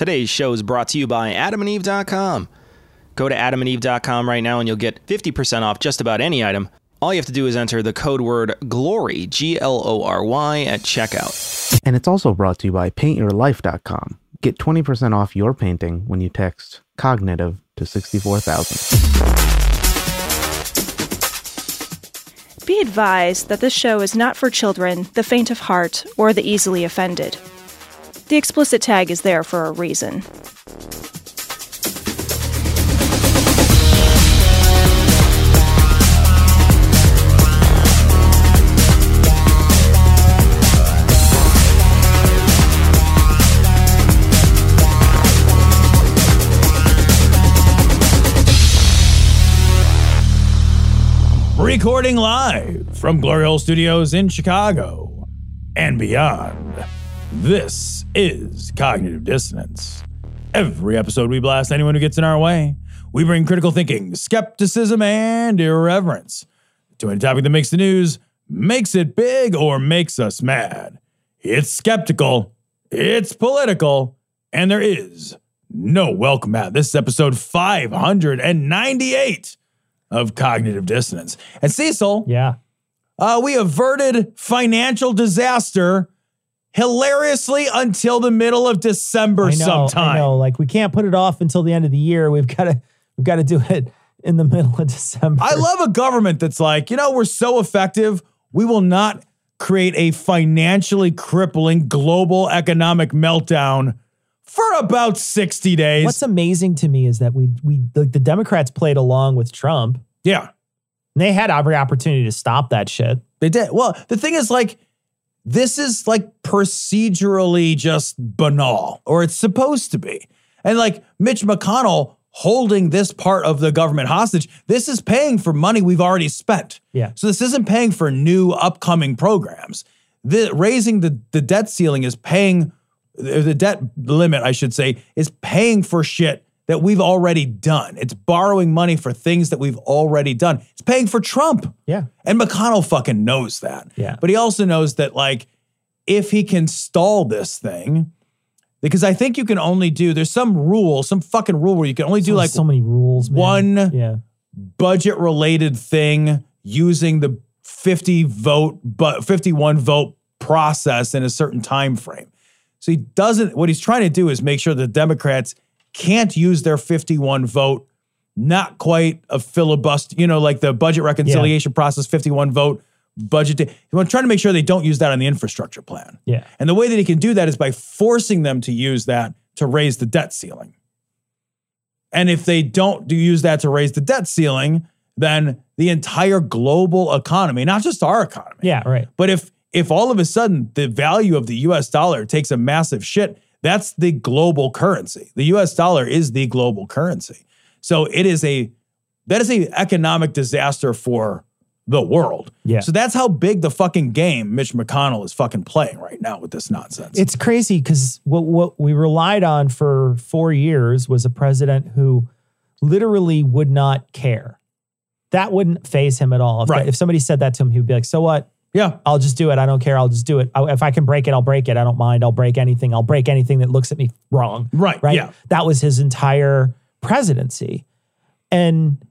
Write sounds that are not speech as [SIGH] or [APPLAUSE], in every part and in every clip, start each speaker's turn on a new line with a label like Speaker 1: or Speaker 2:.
Speaker 1: Today's show is brought to you by adamandeve.com. Go to adamandeve.com right now and you'll get 50% off just about any item. All you have to do is enter the code word GLORY, G L O R Y, at checkout.
Speaker 2: And it's also brought to you by paintyourlife.com. Get 20% off your painting when you text cognitive to 64000.
Speaker 3: Be advised that this show is not for children, the faint of heart, or the easily offended. The explicit tag is there for a reason.
Speaker 4: Recording live from Glory Hole Studios in Chicago and beyond. This is Cognitive Dissonance. Every episode, we blast anyone who gets in our way. We bring critical thinking, skepticism, and irreverence to any topic that makes the news, makes it big, or makes us mad. It's skeptical, it's political, and there is no welcome mat. This is episode 598 of Cognitive Dissonance. And Cecil,
Speaker 5: Yeah.
Speaker 4: uh, we averted financial disaster hilariously until the middle of December
Speaker 5: I know,
Speaker 4: sometime.
Speaker 5: I know. Like we can't put it off until the end of the year. We've got to we've got to do it in the middle of December.
Speaker 4: I love a government that's like, you know, we're so effective, we will not create a financially crippling global economic meltdown for about 60 days.
Speaker 5: What's amazing to me is that we we the, the Democrats played along with Trump.
Speaker 4: yeah,
Speaker 5: And they had every opportunity to stop that shit.
Speaker 4: they did. Well, the thing is, like, this is like procedurally just banal, or it's supposed to be. And like Mitch McConnell holding this part of the government hostage, this is paying for money we've already spent.
Speaker 5: Yeah.
Speaker 4: So this isn't paying for new upcoming programs. The raising the, the debt ceiling is paying the debt limit, I should say, is paying for shit that we've already done. It's borrowing money for things that we've already done. It's paying for Trump.
Speaker 5: Yeah.
Speaker 4: And McConnell fucking knows that.
Speaker 5: Yeah.
Speaker 4: But he also knows that, like, if he can stall this thing, because I think you can only do, there's some rule, some fucking rule where you can only do like
Speaker 5: so many rules. man.
Speaker 4: one-
Speaker 5: Yeah.
Speaker 4: budget related thing using the 50 vote but 51 vote process in a certain time frame. So he doesn't what he's trying to do is make sure the Democrats can't use their 51 vote not quite a filibuster, you know, like the budget reconciliation process 51 vote budget. Wants trying to make sure they don't use that on the infrastructure plan.
Speaker 5: Yeah.
Speaker 4: And the way that he can do that is by forcing them to use that to raise the debt ceiling. And if they don't do use that to raise the debt ceiling, then the entire global economy, not just our economy,
Speaker 5: Yeah. Right.
Speaker 4: but if if all of a sudden the value of the US dollar takes a massive shit, that's the global currency. The US dollar is the global currency. So it is a that is a economic disaster for the world.
Speaker 5: Yeah.
Speaker 4: So that's how big the fucking game Mitch McConnell is fucking playing right now with this nonsense.
Speaker 5: It's crazy because what what we relied on for four years was a president who literally would not care. That wouldn't phase him at all. If,
Speaker 4: Right.
Speaker 5: if somebody said that to him, he'd be like, "So what?
Speaker 4: Yeah.
Speaker 5: I'll just do it. I don't care. I'll just do it. I- if I can break it, I'll break it. I don't mind. I'll break anything. I'll break anything that looks at me wrong.
Speaker 4: Right,
Speaker 5: Right.
Speaker 4: yeah.
Speaker 5: That was his entire presidency. And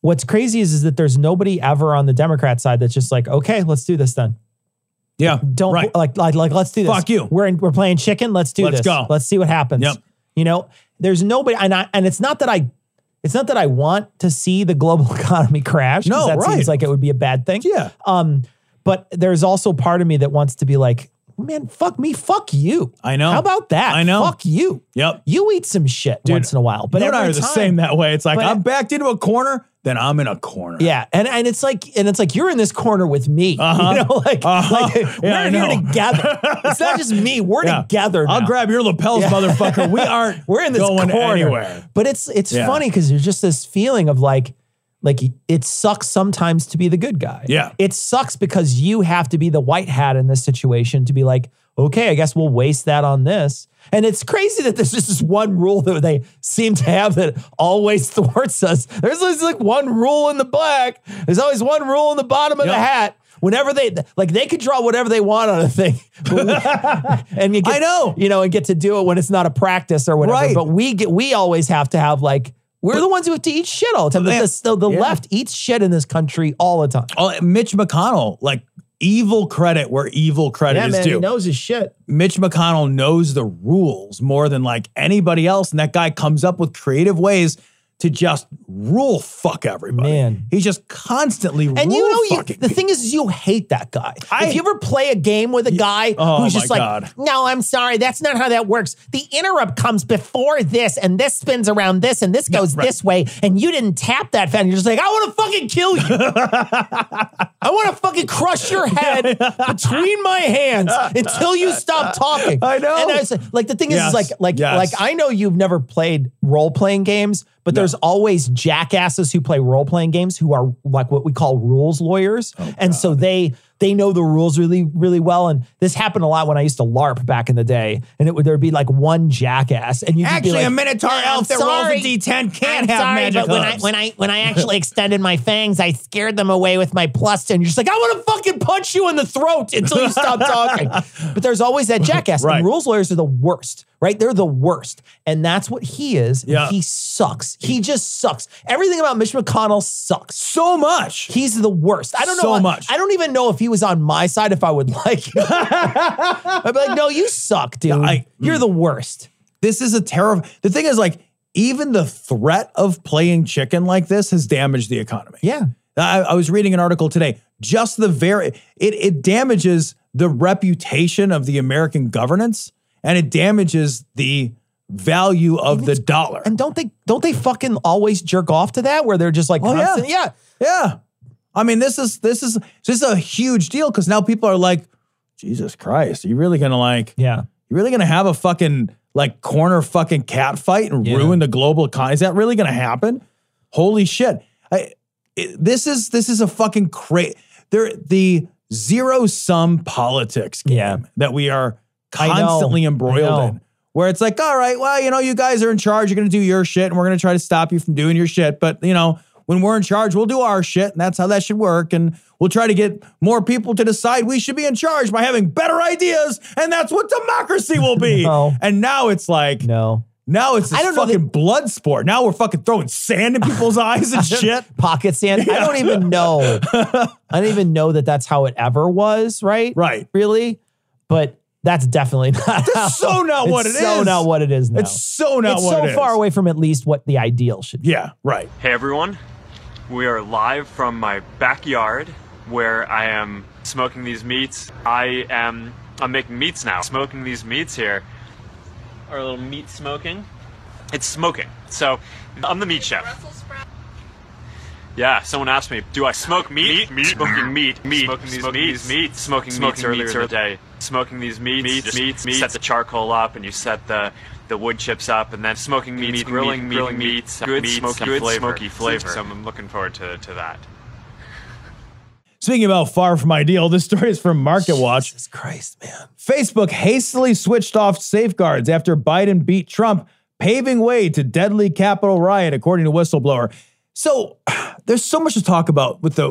Speaker 5: what's crazy is, is that there's nobody ever on the Democrat side that's just like, okay, let's do this then.
Speaker 4: Yeah.
Speaker 5: Don't
Speaker 4: right.
Speaker 5: like like like let's do this.
Speaker 4: Fuck you.
Speaker 5: We're in, we're playing chicken. Let's do
Speaker 4: Let's
Speaker 5: this.
Speaker 4: go.
Speaker 5: Let's see what happens.
Speaker 4: Yep.
Speaker 5: You know, there's nobody, and I and it's not that I, it's not that I want to see the global [LAUGHS] economy crash.
Speaker 4: No,
Speaker 5: that
Speaker 4: right.
Speaker 5: seems like it would be a bad thing.
Speaker 4: Yeah.
Speaker 5: Um, but there's also part of me that wants to be like, man, fuck me, fuck you.
Speaker 4: I know.
Speaker 5: How about that?
Speaker 4: I know.
Speaker 5: Fuck you.
Speaker 4: Yep.
Speaker 5: You eat some shit
Speaker 4: Dude,
Speaker 5: once in a while, but
Speaker 4: you and I are the
Speaker 5: time-
Speaker 4: same that way. It's like I'm backed into a corner, then I'm in a corner.
Speaker 5: Yeah, and and it's like and it's like you're in this corner with me. [LAUGHS]
Speaker 4: Uh-huh.
Speaker 5: You know, [LAUGHS] like,
Speaker 4: Uh-huh.
Speaker 5: like
Speaker 4: Yeah,
Speaker 5: we're here together. [LAUGHS] It's not just me. We're
Speaker 4: Yeah.
Speaker 5: together.
Speaker 4: I'll grab your lapels,
Speaker 5: Yeah.
Speaker 4: motherfucker. We aren't
Speaker 5: We're in this
Speaker 4: going
Speaker 5: corner.
Speaker 4: anywhere.
Speaker 5: But it's it's funny because there's just this feeling of like like it sucks sometimes to be the good guy.
Speaker 4: Yeah.
Speaker 5: It sucks because you have to be the white hat in this situation to be like, okay, I guess we'll waste that on this. And it's crazy that there's just this one rule that they seem to have that always [LAUGHS] thwarts us. There's always like one rule in the black. There's always one rule in the bottom of the hat. Whenever they like, they could draw whatever they want on a thing, [LAUGHS] and you [LAUGHS] get,
Speaker 4: I know.
Speaker 5: you know, and get to do it when it's not a practice or whatever.
Speaker 4: Right.
Speaker 5: But we get, we always have to have like. We're the ones who have to eat shit all the time. The, the, the
Speaker 4: Yeah.
Speaker 5: left eats shit in this country all the time.
Speaker 4: Oh, Mitch McConnell, like evil credit where evil credit
Speaker 5: Yeah,
Speaker 4: is
Speaker 5: man,
Speaker 4: due.
Speaker 5: he knows his shit.
Speaker 4: Mitch McConnell knows the rules more than like anybody else, and that guy comes up with creative ways to just rule fuck everybody.
Speaker 5: Man.
Speaker 4: he's just constantly
Speaker 5: And
Speaker 4: rule
Speaker 5: you know, you,
Speaker 4: fucking
Speaker 5: the thing is, is you hate that guy.
Speaker 4: I-
Speaker 5: if you ever play a game with a guy
Speaker 4: Oh,
Speaker 5: who's just like,
Speaker 4: God.
Speaker 5: no, I'm sorry, that's not how that works. The interrupt comes before this, and this spins around this, and this goes
Speaker 4: right.
Speaker 5: this way, and you didn't tap that fan. You're just like, I want to fucking kill you. [LAUGHS] I want to fucking crush your head between my hands until you stop talking.
Speaker 4: I know.
Speaker 5: And I was like, the thing is,
Speaker 4: Yes.
Speaker 5: is like, like,
Speaker 4: Yes.
Speaker 5: like, I know you've never played role playing games, but there's always jackasses who play role playing games who are like what we call rules lawyers,
Speaker 4: Oh,
Speaker 5: and so they they know the rules really really well. And this happened a lot when I used to LARP back in the day, and it would there'd be like one jackass, and you
Speaker 4: Actually,
Speaker 5: be like,
Speaker 4: a Minotaur
Speaker 5: "I'm
Speaker 4: elf that rolls a D10 can't
Speaker 5: I'm
Speaker 4: have
Speaker 5: sorry,
Speaker 4: magic
Speaker 5: but when I when I when I [LAUGHS] actually extended my fangs, I scared them away with my plus. And you're just like, I want to fucking punch you in the throat until you stop talking. [LAUGHS] But there's always that jackass.
Speaker 4: Right.
Speaker 5: And rules lawyers are the worst, right? They're the worst, and that's what he is.
Speaker 4: Yeah.
Speaker 5: he sucks. He just sucks. Everything about Mitch McConnell sucks.
Speaker 4: so much.
Speaker 5: He's the worst. I don't know.
Speaker 4: So much.
Speaker 5: I don't even know if he was on my side if I would [LAUGHS] like him. [LAUGHS] I'd be like, no, you suck, dude.
Speaker 4: I-
Speaker 5: You're the worst.
Speaker 4: This is a terrible. The thing is, like, even the threat of playing chicken like this has damaged the economy.
Speaker 5: Yeah.
Speaker 4: I, I was reading an article today. Just the very it it damages the reputation of the American governance, and it damages the value of the dollar.
Speaker 5: And don't they don't they fucking always jerk off to that where they're just like
Speaker 4: Oh, yeah.
Speaker 5: yeah.
Speaker 4: Yeah. I mean, this is this is this is a huge deal because now people are like, Jesus Christ, are you really gonna like
Speaker 5: Yeah.
Speaker 4: you really gonna have a fucking like corner fucking cat fight and
Speaker 5: Yeah.
Speaker 4: ruin the global economy? Is that really gonna happen? Holy shit. I it, this is this is a fucking crazy there the zero sum politics game
Speaker 5: Yeah.
Speaker 4: that we are
Speaker 5: Know.
Speaker 4: constantly embroiled in. Where it's like, all right, well, you know, you guys are in charge. You're going to do your shit, and we're going to try to stop you from doing your shit. But, you know, when we're in charge, we'll do our shit, and that's how that should work. And we'll try to get more people to decide we should be in charge by having better ideas, and that's what democracy will be. [LAUGHS]
Speaker 5: No.
Speaker 4: And now it's like,
Speaker 5: No.
Speaker 4: now it's
Speaker 5: I don't know
Speaker 4: fucking blood sport. Now we're fucking throwing sand in people's [LAUGHS] eyes and shit. [LAUGHS]
Speaker 5: Pocket sand. I don't even know. I don't even know that that's how it ever was, right?
Speaker 4: Right.
Speaker 5: Really? But that's definitely [LAUGHS] not. how-
Speaker 4: That's so not what
Speaker 5: it's
Speaker 4: it
Speaker 5: so
Speaker 4: is.
Speaker 5: not what it is now.
Speaker 4: It's so not what
Speaker 5: It's
Speaker 4: what
Speaker 5: so
Speaker 4: it is.
Speaker 5: far away from at least what the ideal should be.
Speaker 4: Yeah, right.
Speaker 6: Hey everyone, we are live from my backyard where I am smoking these meats. I am I'm making meats now. Smoking these meats here. Our little meat smoking. It's smoking. So I'm the meat chef. Yeah, someone asked me, do I smoke meat? Meat, meat, smoking meat, meat, smoking these meats, meat, smoking, meats earlier in the day. Smoking these meats, meats, meats, meats. Set the charcoal up, and you set the the wood chips up, and then smoking meats, grilling, grilling meats, good smoky, good smoky flavor. So I'm looking forward to, to that. [LAUGHS]
Speaker 4: Speaking about far from ideal, this story is from Market Watch.
Speaker 5: Jesus Christ, man.
Speaker 4: Facebook hastily switched off safeguards after Biden beat Trump, paving way to deadly Capitol riot, according to whistleblower. So [SIGHS] there's so much to talk about with the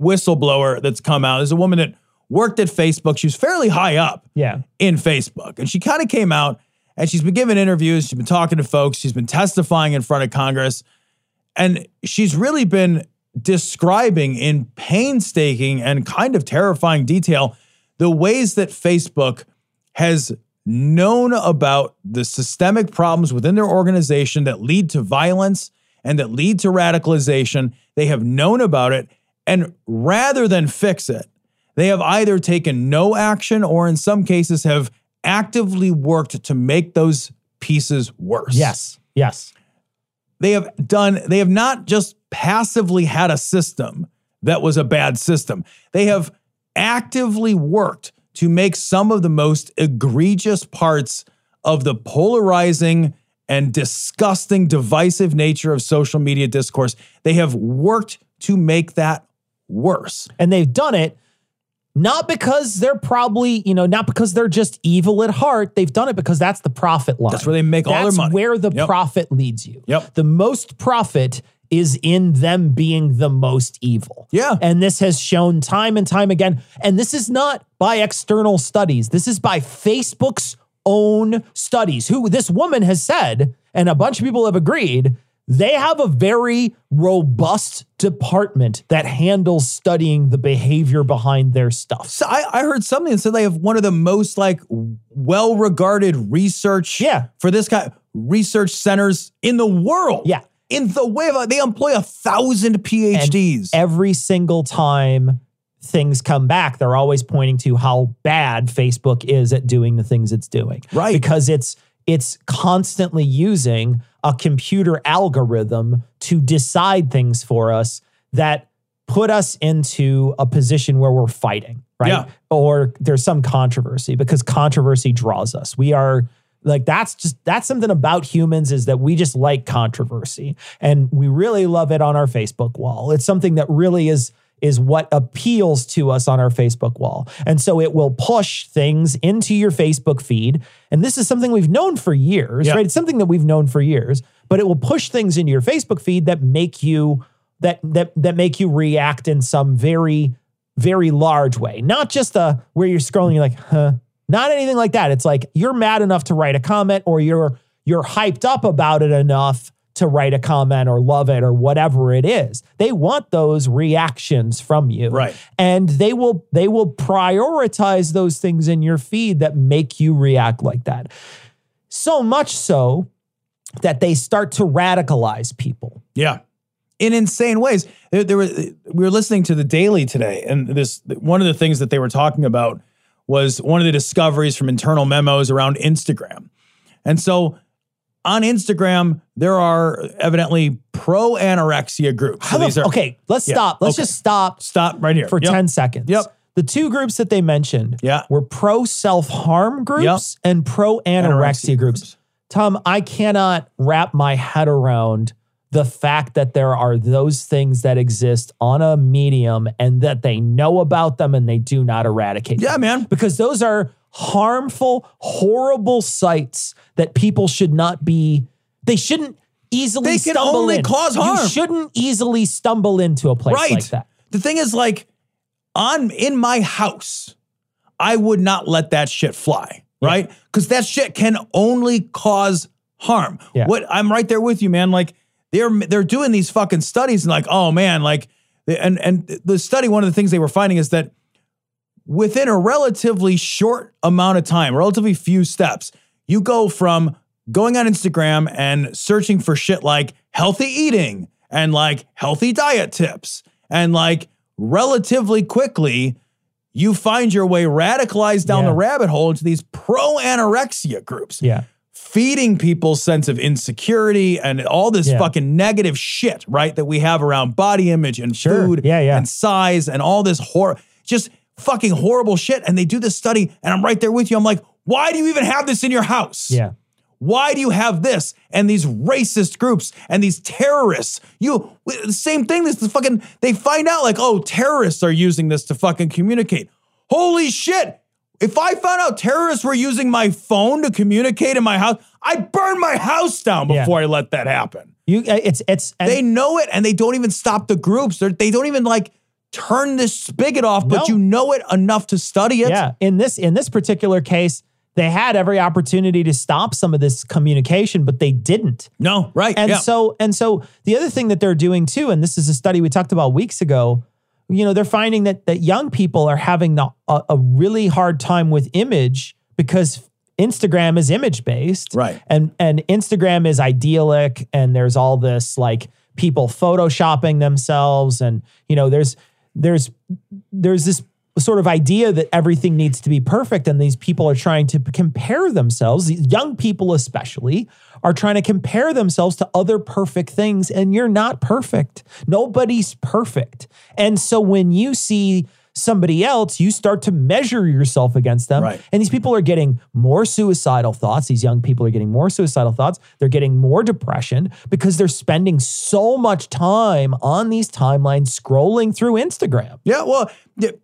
Speaker 4: whistleblower that's come out. There's a woman that worked at Facebook. She was fairly high up
Speaker 5: Yeah.
Speaker 4: in Facebook. And she kind of came out and she's been giving interviews. She's been talking to folks. She's been testifying in front of Congress. And she's really been describing in painstaking and kind of terrifying detail the ways that Facebook has known about the systemic problems within their organization that lead to violence and that lead to radicalization. They have known about it. And rather than fix it, they have either taken no action or, in some cases, have actively worked to make those pieces worse
Speaker 5: Yes. Yes.
Speaker 4: they have done they have not just passively had a system that was a bad system they have actively worked to make some of the most egregious parts of the polarizing and disgusting divisive nature of social media discourse they have worked to make that worse
Speaker 5: And they've done it not because they're probably, you know, not because they're just evil at heart. They've done it because that's the profit line.
Speaker 4: That's where they make all their
Speaker 5: That's
Speaker 4: money.
Speaker 5: where the
Speaker 4: Yep.
Speaker 5: profit leads you.
Speaker 4: Yep.
Speaker 5: The most profit is in them being the most evil.
Speaker 4: Yeah.
Speaker 5: And this has shown time and time again. And this is not by external studies. This is by Facebook's own studies. Who this woman has said, and a bunch of people have agreed, they have a very robust department that handles studying the behavior behind their stuff.
Speaker 4: So I, I heard something that said they have one of the most like well-regarded research
Speaker 5: Yeah.
Speaker 4: for this kind of research centers in the world.
Speaker 5: Yeah.
Speaker 4: In the way of they employ a thousand PhDs.
Speaker 5: every single time things come back, they're always pointing to how bad Facebook is at doing the things it's doing.
Speaker 4: Right.
Speaker 5: Because it's it's constantly using a computer algorithm to decide things for us that put us into a position where we're fighting, right?
Speaker 4: Yeah.
Speaker 5: Or there's some controversy because controversy draws us. We are like that's just that's something about humans is that we just like controversy and we really love it on our Facebook wall. It's something that really is is what appeals to us on our Facebook wall. And so it will push things into your Facebook feed. And this is something we've known for years,
Speaker 4: Yeah.
Speaker 5: right? It's something that we've known for years, but it will push things into your Facebook feed that make you that that that make you react in some very very large way. Not just a where you're scrolling you're like, "Huh." Not anything like that. It's like you're mad enough to write a comment or you're you're hyped up about it enough to write a comment or love it or whatever it is. They want those reactions from you.
Speaker 4: Right.
Speaker 5: And they will they will prioritize those things in your feed that make you react like that. So much so that they start to radicalize people.
Speaker 4: Yeah. In insane ways. There, there were, we were listening to the Daily today, and this one of the things that they were talking about was one of the discoveries from internal memos around Instagram. And so on Instagram, there are evidently pro anorexia groups. So
Speaker 5: How the
Speaker 4: these are
Speaker 5: okay, let's
Speaker 4: Yeah,
Speaker 5: stop. Let's
Speaker 4: okay.
Speaker 5: just stop
Speaker 4: stop right here
Speaker 5: for
Speaker 4: Yep.
Speaker 5: 10 seconds.
Speaker 4: Yep.
Speaker 5: The two groups that they mentioned
Speaker 4: Yeah.
Speaker 5: were pro self harm groups and pro anorexia
Speaker 4: Anorexia
Speaker 5: groups.
Speaker 4: groups.
Speaker 5: Tom, I cannot wrap my head around the fact that there are those things that exist on a medium and that they know about them and they do not eradicate
Speaker 4: Yeah,
Speaker 5: them.
Speaker 4: man.
Speaker 5: Because those are harmful, horrible sites that people should not be, they shouldn't easily
Speaker 4: They can
Speaker 5: stumble
Speaker 4: only
Speaker 5: in.
Speaker 4: cause harm.
Speaker 5: You shouldn't easily stumble into a place
Speaker 4: right.
Speaker 5: like that.
Speaker 4: The thing is, like, on in my house, I would not let that shit fly, right? Because that shit can only cause harm.
Speaker 5: Yeah.
Speaker 4: What I'm right there with you, man. Like, they're they're doing these fucking studies and like, oh man, like, and and the study, one of the things they were finding is that within a relatively short amount of time, relatively few steps, you go from going on Instagram and searching for shit like healthy eating and like healthy diet tips and like relatively quickly you find your way radicalized down
Speaker 5: Yeah.
Speaker 4: the rabbit hole into these pro anorexia groups
Speaker 5: Yeah.
Speaker 4: feeding people's sense of insecurity and all this
Speaker 5: Yeah.
Speaker 4: fucking negative shit, right? That we have around body image and
Speaker 5: Sure.
Speaker 4: food
Speaker 5: Yeah, yeah.
Speaker 4: and size and all this horror, just fucking horrible shit. And they do this study, and I'm right there with you. I'm like, why do you even have this in your house?
Speaker 5: Yeah.
Speaker 4: Why do you have this and these racist groups and these terrorists? You the same thing. This is fucking. They find out like, oh, terrorists are using this to fucking communicate. Holy shit! If I found out terrorists were using my phone to communicate in my house, I'd burn my house down
Speaker 5: Yeah.
Speaker 4: before I let that happen.
Speaker 5: You uh, it's it's
Speaker 4: They know it and they don't even stop the groups. They're, they don't even like turn this spigot off, but
Speaker 5: No.
Speaker 4: you know it enough to study it.
Speaker 5: Yeah, in this in this particular case, they had every opportunity to stop some of this communication, but they didn't.
Speaker 4: No, right.
Speaker 5: And
Speaker 4: yeah.
Speaker 5: so and so the other thing that they're doing too, and this is a study we talked about weeks ago. You know, they're finding that that young people are having the, a, a really hard time with image because Instagram is image based,
Speaker 4: Right.
Speaker 5: And and Instagram is idyllic, and there's all this like people photoshopping themselves, and you know, there's there's there's this sort of idea that everything needs to be perfect and these people are trying to compare themselves these young people especially are trying to compare themselves to other perfect things and you're not perfect. Nobody's perfect. And so when you see somebody else you start to measure yourself against them
Speaker 4: Right.
Speaker 5: and these people are getting more suicidal thoughts these young people are getting more suicidal thoughts they're getting more depression because they're spending so much time on these timelines scrolling through instagram
Speaker 4: Yeah, well,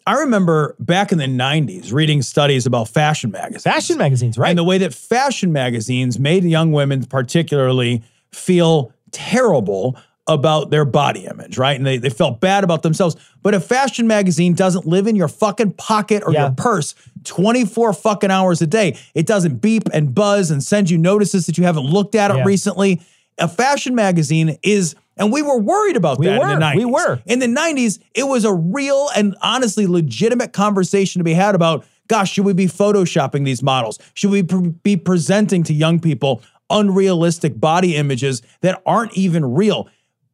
Speaker 4: I remember back in the 90s reading studies about fashion magazines.
Speaker 5: fashion magazines, right?
Speaker 4: And the way that fashion magazines made young women, particularly, feel terrible about their body image, right? And they, they felt bad about themselves. But a fashion magazine doesn't live in your fucking pocket or
Speaker 5: Yeah.
Speaker 4: your purse 24 fucking hours a day. It doesn't beep and buzz and send you notices that you haven't looked at it
Speaker 5: Yeah.
Speaker 4: recently. A fashion magazine is, and we were worried about
Speaker 5: We
Speaker 4: that
Speaker 5: were,
Speaker 4: in the 90s.
Speaker 5: we were.
Speaker 4: In the 90s, it was a real and honestly legitimate conversation to be had about gosh, should we be photoshopping these models? Should we pre- be presenting to young people unrealistic body images that aren't even real?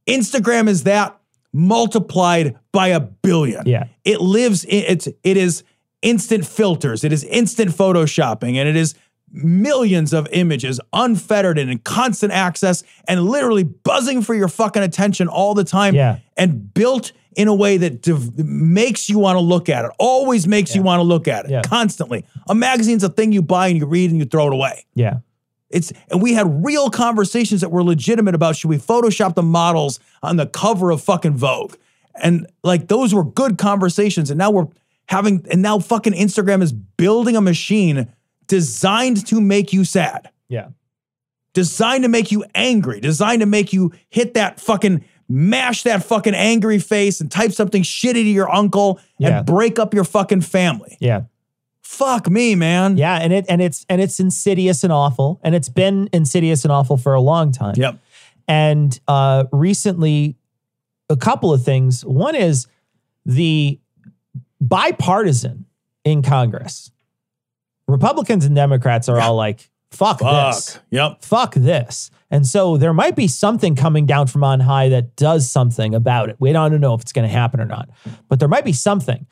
Speaker 4: Instagram is that multiplied by a billion.
Speaker 5: Yeah.
Speaker 4: It lives in it's it is instant filters, it is instant photoshopping, and it is millions of images unfettered and in constant access and literally buzzing for your fucking attention all the time
Speaker 5: Yeah.
Speaker 4: and built in a way that div- makes you want to look at it always makes you want to look at it
Speaker 5: Yeah.
Speaker 4: constantly a magazine's a thing you buy and you read and you throw it away
Speaker 5: Yeah.
Speaker 4: It's and we had real conversations that were legitimate about should we Photoshop the models on the cover of fucking Vogue, and like those were good conversations. And now we're having, and now fucking Instagram is building a machine designed to make you sad,
Speaker 5: Yeah.
Speaker 4: designed to make you angry, designed to make you hit that fucking mash that fucking angry face and type something shitty to your uncle
Speaker 5: Yeah.
Speaker 4: and break up your fucking family.
Speaker 5: Yeah.
Speaker 4: Fuck me, man.
Speaker 5: Yeah. And it and it's and it's insidious and awful. And it's been insidious and awful for a long time.
Speaker 4: Yep.
Speaker 5: And uh, recently, a couple of things. One is the bipartisan in Congress. Republicans and Democrats are all like, fuck, this.
Speaker 4: Yep.
Speaker 5: Fuck this. And so there might be something coming down from on high that does something about it. We don't know if it's going to happen or not, but there might be something.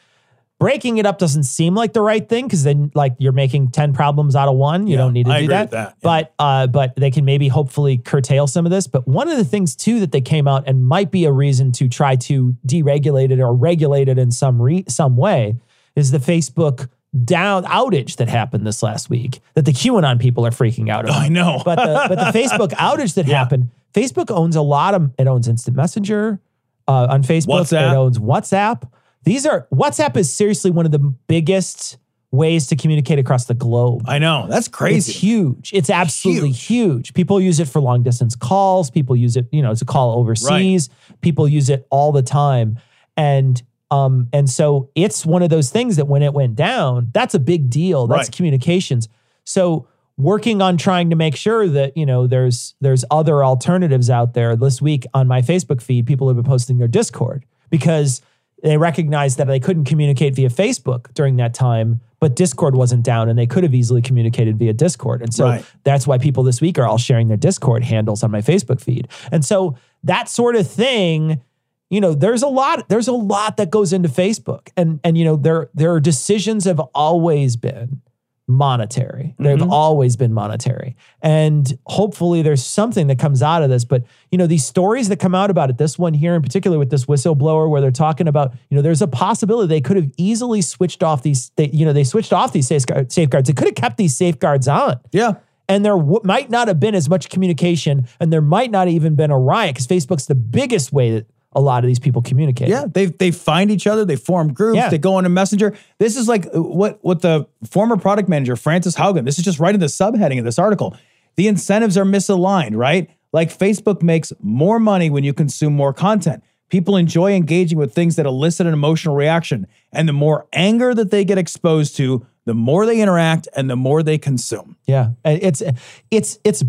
Speaker 5: Breaking it up doesn't seem like the right thing because then, like, you're making ten problems out of one. You
Speaker 4: Yeah,
Speaker 5: don't need to
Speaker 4: I
Speaker 5: do
Speaker 4: agree
Speaker 5: that.
Speaker 4: with that, yeah.
Speaker 5: But uh, but they can maybe hopefully curtail some of this. But one of the things too that they came out and might be a reason to try to deregulate it or regulate it in some re- some way is the Facebook down outage that happened this last week that the QAnon people are freaking out about.
Speaker 4: I know. [LAUGHS]
Speaker 5: but the, but the Facebook [LAUGHS] outage that happened, Facebook owns a lot of it owns Instant Messenger uh, on Facebook.
Speaker 4: WhatsApp.
Speaker 5: It owns WhatsApp. These are WhatsApp is seriously one of the biggest ways to communicate across the globe.
Speaker 4: I know. That's crazy.
Speaker 5: It's huge. It's absolutely huge. People use it for long distance calls. People use it, you know, to call overseas. People use it all the time. And um and so it's one of those things that when it went down, that's a big deal. That's
Speaker 4: Right.
Speaker 5: communications. So working on trying to make sure that, you know, there's there's other alternatives out there. This week on my Facebook feed, people have been posting their Discord because they recognized that they couldn't communicate via Facebook during that time, but Discord wasn't down and they could have easily communicated via Discord. And so
Speaker 4: Right.
Speaker 5: that's why people this week are all sharing their Discord handles on my Facebook feed. And so that sort of thing, you know, there's a lot, there's a lot that goes into Facebook. And and you know, there there are decisions have always been monetary. They've mm-hmm. always been monetary. And hopefully there's something that comes out of this. But, you know, these stories that come out about it, this one here in particular with this whistleblower, where they're talking about, you know, there's a possibility they could have easily switched off these, they, you know, they switched off these safeguards. They could have kept these safeguards on
Speaker 4: yeah.
Speaker 5: and there w- might not have been as much communication and there might not even been a riot because facebook's the biggest way that a lot of these people communicate
Speaker 4: Yeah, they they find each other, they form groups,
Speaker 5: Yeah.
Speaker 4: they go on a messenger. This is like uh, what what the former product manager Frances Haugen. This is just right in the subheading of this article. The incentives are misaligned, right? Like Facebook makes more money when you consume more content. People enjoy engaging with things that elicit an emotional reaction, and the more anger that they get exposed to, the more they interact and the more they consume.
Speaker 5: yeah And it's it's it's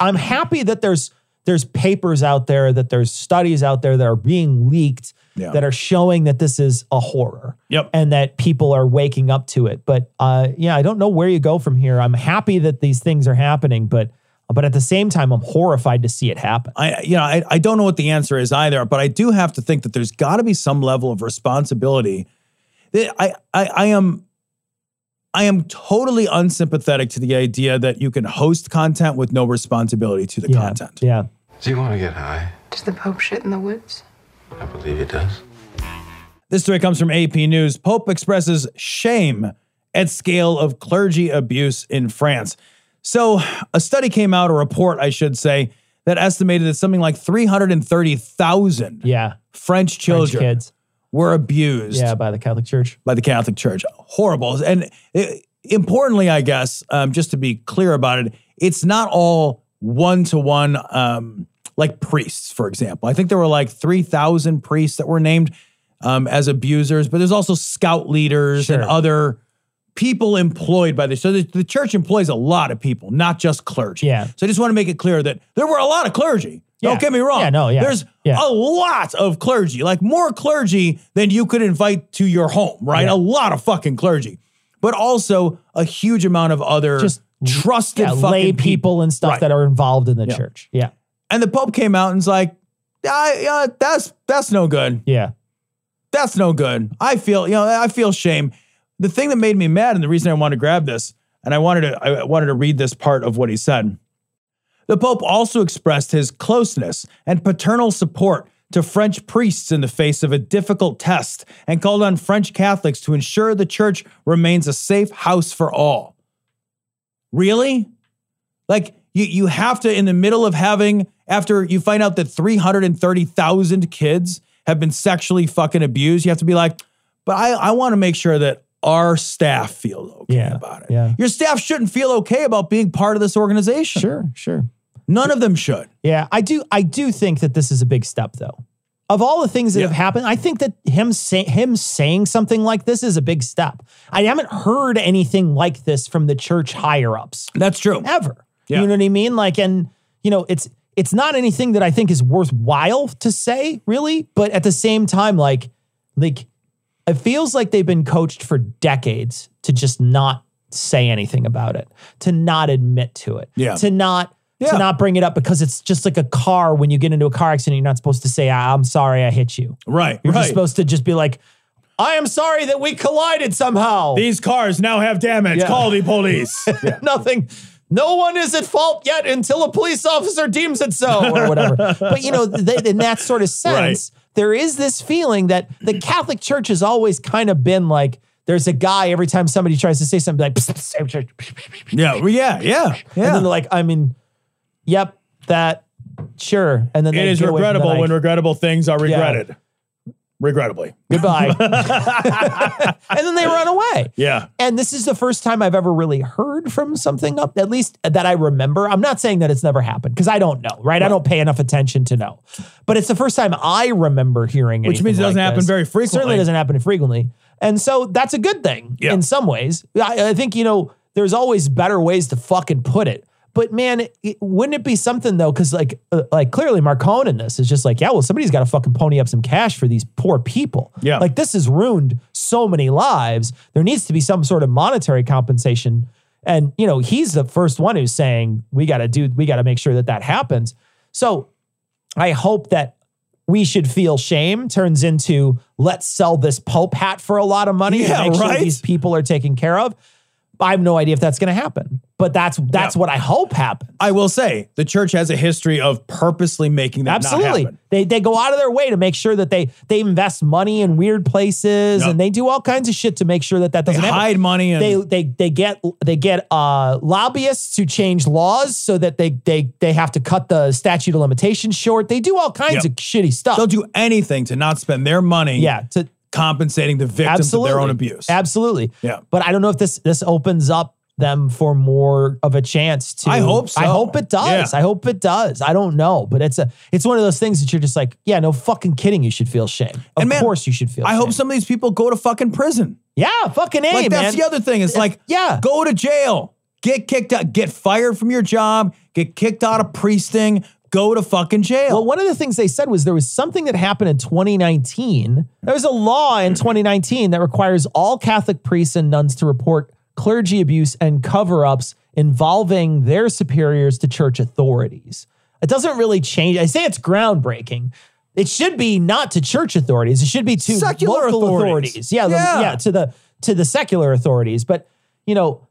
Speaker 5: i'm happy that there's there's papers out there that there's studies out there that are being leaked
Speaker 4: Yeah.
Speaker 5: that are showing that this is a horror
Speaker 4: Yep.
Speaker 5: and that people are waking up to it but uh yeah i don't know where you go from here i'm happy that these things are happening but but at the same time i'm horrified to see it happen
Speaker 4: I you know I, I don't know what the answer is either, but I do have to think that there's got to be some level of responsibility. That I, I I am I am totally unsympathetic to the idea that you can host content with no responsibility to the
Speaker 5: yeah
Speaker 4: content.
Speaker 5: yeah
Speaker 7: Does he want to get high?
Speaker 8: Does the Pope shit in the woods?
Speaker 7: I believe he does.
Speaker 4: This story comes from AP News. Pope expresses shame at scale of clergy abuse in France. So, a study came out, a report, I should say, that estimated that something like 330,000
Speaker 5: yeah
Speaker 4: French children
Speaker 5: French kids
Speaker 4: were abused
Speaker 5: yeah by the catholic church
Speaker 4: by the Catholic Church. Horrible. And uh, importantly, I guess, um, just to be clear about it, it's not all one to one like priests, for example. I think there were like 3,000 priests that were named um, as abusers, but there's also scout leaders and other people employed by the so the, the church employs a lot of people, not just clergy.
Speaker 5: Yeah.
Speaker 4: So I just want to make it clear that there were a lot of clergy.
Speaker 5: Yeah.
Speaker 4: Don't get me wrong.
Speaker 5: Yeah, no, yeah.
Speaker 4: There's
Speaker 5: Yeah.
Speaker 4: a lot of clergy, like more clergy than you could invite to your home, right?
Speaker 5: Yeah.
Speaker 4: A lot of fucking clergy, but also a huge amount of other
Speaker 5: Just
Speaker 4: trusted
Speaker 5: lay people and stuff
Speaker 4: Right.
Speaker 5: that are involved in the church. Yeah.
Speaker 4: And the Pope came out and's like, yeah, yeah, that's that's no good.
Speaker 5: Yeah.
Speaker 4: That's no good. I feel, you know, I feel shame. The thing that made me mad, and the reason I wanted to grab this, and I wanted to, I wanted to read this part of what he said. The Pope also expressed his closeness and paternal support to French priests in the face of a difficult test and called on French Catholics to ensure the church remains a safe house for all. Really? Like you you have to in the middle of having after you find out that 330,000 kids have been sexually fucking abused, you have to be like, but I, I want to make sure that our staff feel okay
Speaker 5: Yeah,
Speaker 4: about it.
Speaker 5: yeah.
Speaker 4: Your staff shouldn't feel okay about being part of this organization.
Speaker 5: Sure. Sure.
Speaker 4: None of them should.
Speaker 5: Yeah, I do. I do think that this is a big step, though. Of all the things that
Speaker 4: Yeah.
Speaker 5: have happened, I think that him say, him saying something like this is a big step. I haven't heard anything like this from the church higher ups
Speaker 4: That's true.
Speaker 5: ever.
Speaker 4: Yeah.
Speaker 5: You know what I mean? Like, and you know, it's it's not anything that I think is worthwhile to say, really. But at the same time, like, like it feels like they've been coached for decades to just not say anything about it, to not admit to it,
Speaker 4: Yeah.
Speaker 5: to not
Speaker 4: Yeah.
Speaker 5: to not bring it up because it's just like a car when you get into a car accident, you're not supposed to say, "Ah, "I'm sorry, I hit you."
Speaker 4: Right.
Speaker 5: You're
Speaker 4: right.
Speaker 5: just supposed to just be like, "I am sorry that we collided somehow."
Speaker 4: These cars now have damage.
Speaker 5: Yeah.
Speaker 4: Call the police. [LAUGHS]
Speaker 5: Nothing. No one is at fault yet until a police officer deems it so, or whatever. but you know, th- in that sort of [LAUGHS] sense, there is this feeling that the Catholic Church has always kind of been like. There's a guy every time somebody tries to say something like,
Speaker 4: yeah. well, Yeah. Yeah.
Speaker 5: and then they're like, I mean, yep, that, sure. And then
Speaker 4: It
Speaker 5: they
Speaker 4: is
Speaker 5: get away from the
Speaker 4: regrettable when regrettable things are regretted. Regrettably.
Speaker 5: goodbye. [LAUGHS] and then they run away.
Speaker 4: Yeah.
Speaker 5: And this is the first time I've ever really heard from something up, at least that I remember. I'm not saying that it's never happened because I don't know, right? I don't pay enough attention to know. But it's the first time I remember hearing
Speaker 4: Which means it doesn't
Speaker 5: like
Speaker 4: happen
Speaker 5: this.
Speaker 4: very frequently.
Speaker 5: Certainly doesn't happen frequently. And so that's a good thing
Speaker 4: Yeah.
Speaker 5: in some ways. I, I think, you know, there's always better ways to fucking put it. But man, it, it- wouldn't it be something though? Because like, uh, like clearly Marcone in this is just like, yeah, well, somebody's got to fucking pony up some cash for these poor people.
Speaker 4: Yeah.
Speaker 5: like this has ruined so many lives. There needs to be some sort of monetary compensation. And you know, he's the first one who's saying we got to do, we got to make sure that that happens. So I hope that we should feel shame turns into let's sell this Pope hat for a lot of money
Speaker 4: Yeah,
Speaker 5: and make
Speaker 4: right?
Speaker 5: sure these people are taken care of. I have no idea if that's going to happen, but that's that's
Speaker 4: Yeah.
Speaker 5: what I hope happens.
Speaker 4: I will say the church has a history of purposely making that not
Speaker 5: Absolutely,
Speaker 4: happen.
Speaker 5: they they go out of their way to make sure that they they invest money in weird places
Speaker 4: Yep.
Speaker 5: and they do all kinds of shit to make sure that that doesn't happen.
Speaker 4: hide money
Speaker 5: they they they get they get uh, lobbyists to change laws so that they they they have to cut the statute of limitations short. They do all kinds
Speaker 4: Yep.
Speaker 5: of shitty stuff.
Speaker 4: they'll do anything to not spend their money
Speaker 5: yeah, to
Speaker 4: compensating the victims
Speaker 5: absolutely
Speaker 4: of their own abuse.
Speaker 5: Absolutely.
Speaker 4: Yeah.
Speaker 5: But I don't know if this this opens up them for more of a chance to
Speaker 4: I hope so.
Speaker 5: I hope it does.
Speaker 4: Yeah.
Speaker 5: I hope it does. I don't know, but it's a it's one of those things that you're just like, yeah, no fucking kidding, you should feel shame. Of
Speaker 4: man,
Speaker 5: course you should feel
Speaker 4: I
Speaker 5: shame.
Speaker 4: hope some of these people go to fucking prison.
Speaker 5: Yeah, fucking A,
Speaker 4: like that's
Speaker 5: man.
Speaker 4: the other thing. It's like,
Speaker 5: yeah.
Speaker 4: go to jail, get kicked out, get fired from your job, get kicked out of priesting, go to fucking jail.
Speaker 5: Well, one of the things they said was there was something that happened in 2019. There was a law in 2019 that requires all Catholic priests and nuns to report clergy abuse and cover ups involving their superiors to church authorities. It doesn't really change. I say it's groundbreaking. It should be not to church authorities. It should be to
Speaker 4: Secular
Speaker 5: local
Speaker 4: authorities.
Speaker 5: authorities. Yeah, the-
Speaker 4: Yeah.
Speaker 5: yeah, to the to the secular authorities. But you know,